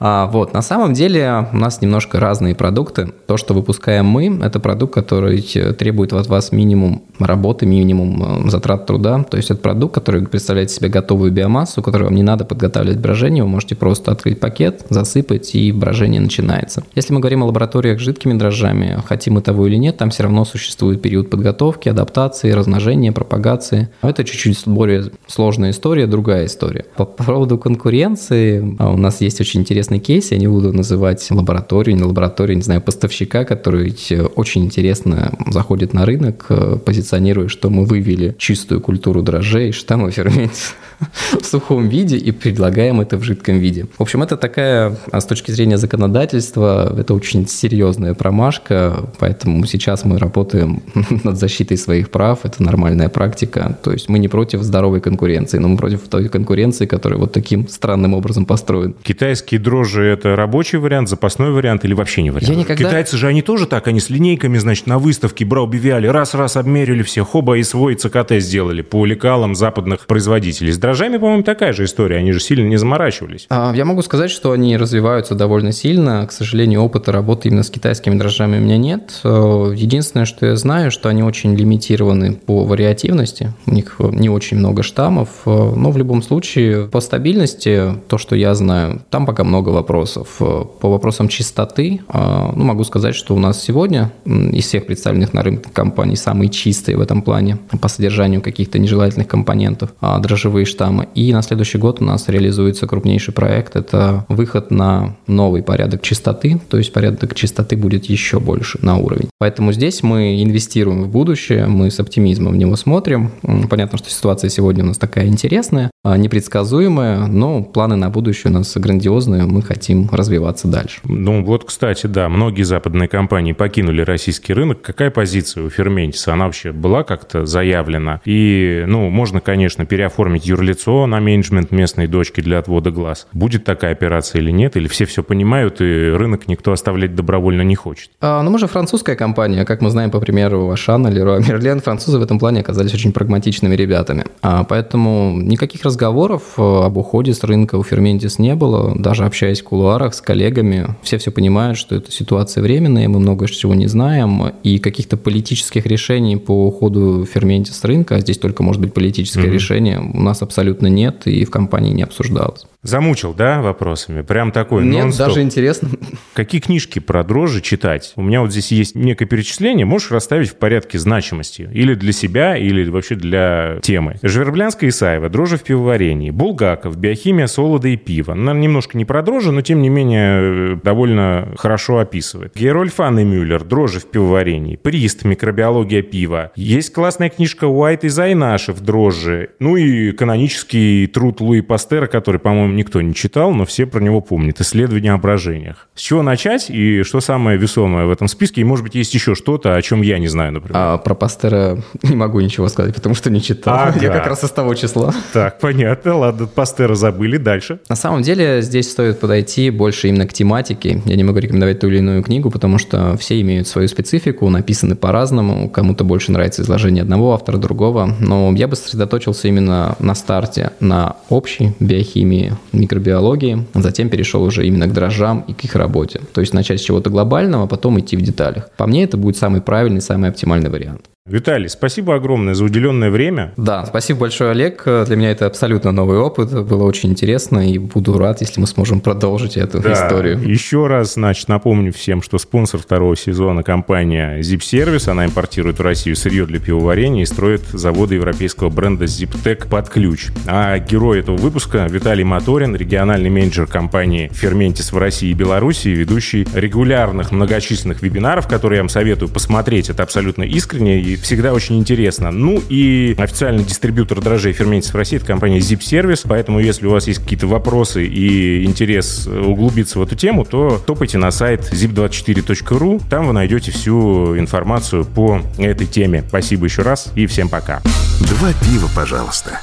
А, вот, на самом деле у нас немножко разные продукты. То, что выпускаем мы, это продукт, который требует от вас минимум работы, минимум э, затрат труда. То есть это продукт, который представляет себе готовую биомассу, которую вам не надо подготавливать брожение, вы можете просто открыть пакет, засыпать, и брожение начинается. Если мы говорим о лабораториях с жидкими дрожжами, хотим мы того или нет, там все равно существует период подготовки, адаптации, размножения, пропагации. Это чуть-чуть более сложная история, другая история. По поводу конкуренции, а, у нас есть очень интересный интересный кейс, я не буду называть лабораторию, не лабораторию, не знаю, поставщика, который очень интересно заходит на рынок, э, позиционируя, что мы вывели чистую культуру дрожжей, штамма ферменте <laughs> в сухом виде и предлагаем это в жидком виде. В общем, это такая, а с точки зрения законодательства, это очень серьезная промашка, поэтому сейчас мы работаем <laughs> над защитой своих прав, это нормальная практика. То есть мы не против здоровой конкуренции, но мы против той конкуренции, которая вот таким странным образом построена. Китайские дрожжи – это рабочий вариант, запасной вариант или вообще не вариант? Я никогда... Китайцы же, они тоже так, они с линейками, значит, на выставке брал бивиали, раз-раз обмерили все, хоба и свой ЦКТ сделали по лекалам западных производителей. С дрожжами, по-моему, такая же история, они же сильно не заморачивались. А, я могу сказать, что они развиваются довольно сильно. К сожалению, опыта работы именно с китайскими дрожжами у меня нет. Э, единственное, что я знаю, что они очень лимитированы по вариативности. У них не очень много штаммов, э, но в любом случае по стабильности, то, что я знаю, там пока много вопросов. Э, по вопросам чистоты, ну, могу сказать, что у нас сегодня из всех представленных на рынке компаний самые чистые в этом плане по содержанию каких-то нежелательных компонентов а дрожжевые штаммы. И на следующий год у нас реализуется крупнейший проект. Это выход на новый порядок чистоты, то есть порядок чистоты будет еще больше на уровень. Поэтому здесь мы инвестируем в будущее, мы с оптимизмом в него смотрим. Понятно, что ситуация сегодня у нас такая интересная, а, непредсказуемая, но планы на будущее у нас грандиозные, мы хотим развиваться дальше. Ну вот, кстати, да, многие западные компании покинули российский рынок. Какая позиция у Ферментиса? Она вообще была как-то заявлена? И, ну, можно, конечно, переоформить юрлицо на менеджмент местной дочки для отвода глаз. Будет такая операция или нет? Или все все понимают, и рынок никто оставлять добровольно не хочет? А, ну, мы же французская компания. Как мы знаем, по примеру Ашана, Леруа Мерлен, французы в этом плане оказались очень прагматичными ребятами. А, поэтому никаких разговоров э, об уходе с рынка у Ферментис не было. Даже общаясь в кулуарах с коллегами, все все понимают, что эта ситуация временная, мы много чего не знаем, и каких-то политических решений по уходу Ферментис с рынка, а здесь только может быть политическое mm-hmm. решение, у нас абсолютно нет и в компании не обсуждалось. Замучил, да, вопросами? Прям такой Нет, нон-стоп. даже интересно. Какие книжки про дрожжи читать? У меня вот здесь есть некое перечисление, можешь расставить в порядке значимости. Или для себя, или вообще для темы. Жверблянская Исаева, дрожжи в пивоварении. Булгаков, биохимия солода и пива. Она немножко не про дрожжи, но тем не менее довольно хорошо описывает. Герольф Анны Мюллер, дрожжи в пивоварении. Прист, микробиология пива. Есть классная книжка Уайт и Зайнашев, дрожжи. Ну и каноническая титанический труд Луи Пастера, который, по-моему, никто не читал, но все про него помнят. «Исследование о брожениях». С чего начать и что самое весомое в этом списке? И, может быть, есть еще что-то, о чем я не знаю, например. А про Пастера <laughs> не могу ничего сказать, потому что не читал. Ага. Я как раз из того числа. Так, понятно. Ладно, Пастера забыли. Дальше. На самом деле здесь стоит подойти больше именно к тематике. Я не могу рекомендовать ту или иную книгу, потому что все имеют свою специфику, написаны по-разному. Кому-то больше нравится изложение одного автора, другого. Но я бы сосредоточился именно на старте, на общей биохимии, микробиологии. Затем перешел уже именно к дрожжам и к их работе. То есть начать с чего-то глобального, а потом идти в деталях. По мне это будет самый правильный, самый оптимальный вариант. Виталий, спасибо огромное за уделенное время. Да, спасибо большое, Олег. Для меня это абсолютно новый опыт. Было очень интересно и буду рад, если мы сможем продолжить эту Да. историю. Еще раз, значит, напомню всем, что спонсор второго сезона компания Zip Service. Она импортирует в Россию сырье для пивоварения и строит заводы европейского бренда ZipTech под ключ. А герой этого выпуска Виталий Моторин, региональный менеджер компании Ферментис в России и Беларуси, ведущий регулярных многочисленных вебинаров, которые я вам советую посмотреть. Это абсолютно искренне и всегда очень интересно. Ну и официальный дистрибьютор дрожжей Ферментис в России – это компания Zip Service. Поэтому, если у вас есть какие-то вопросы и интерес углубиться в эту тему, то топайте на сайт zip24.ru. Там вы найдете всю информацию по этой теме. Спасибо еще раз и всем пока. Два пива, пожалуйста.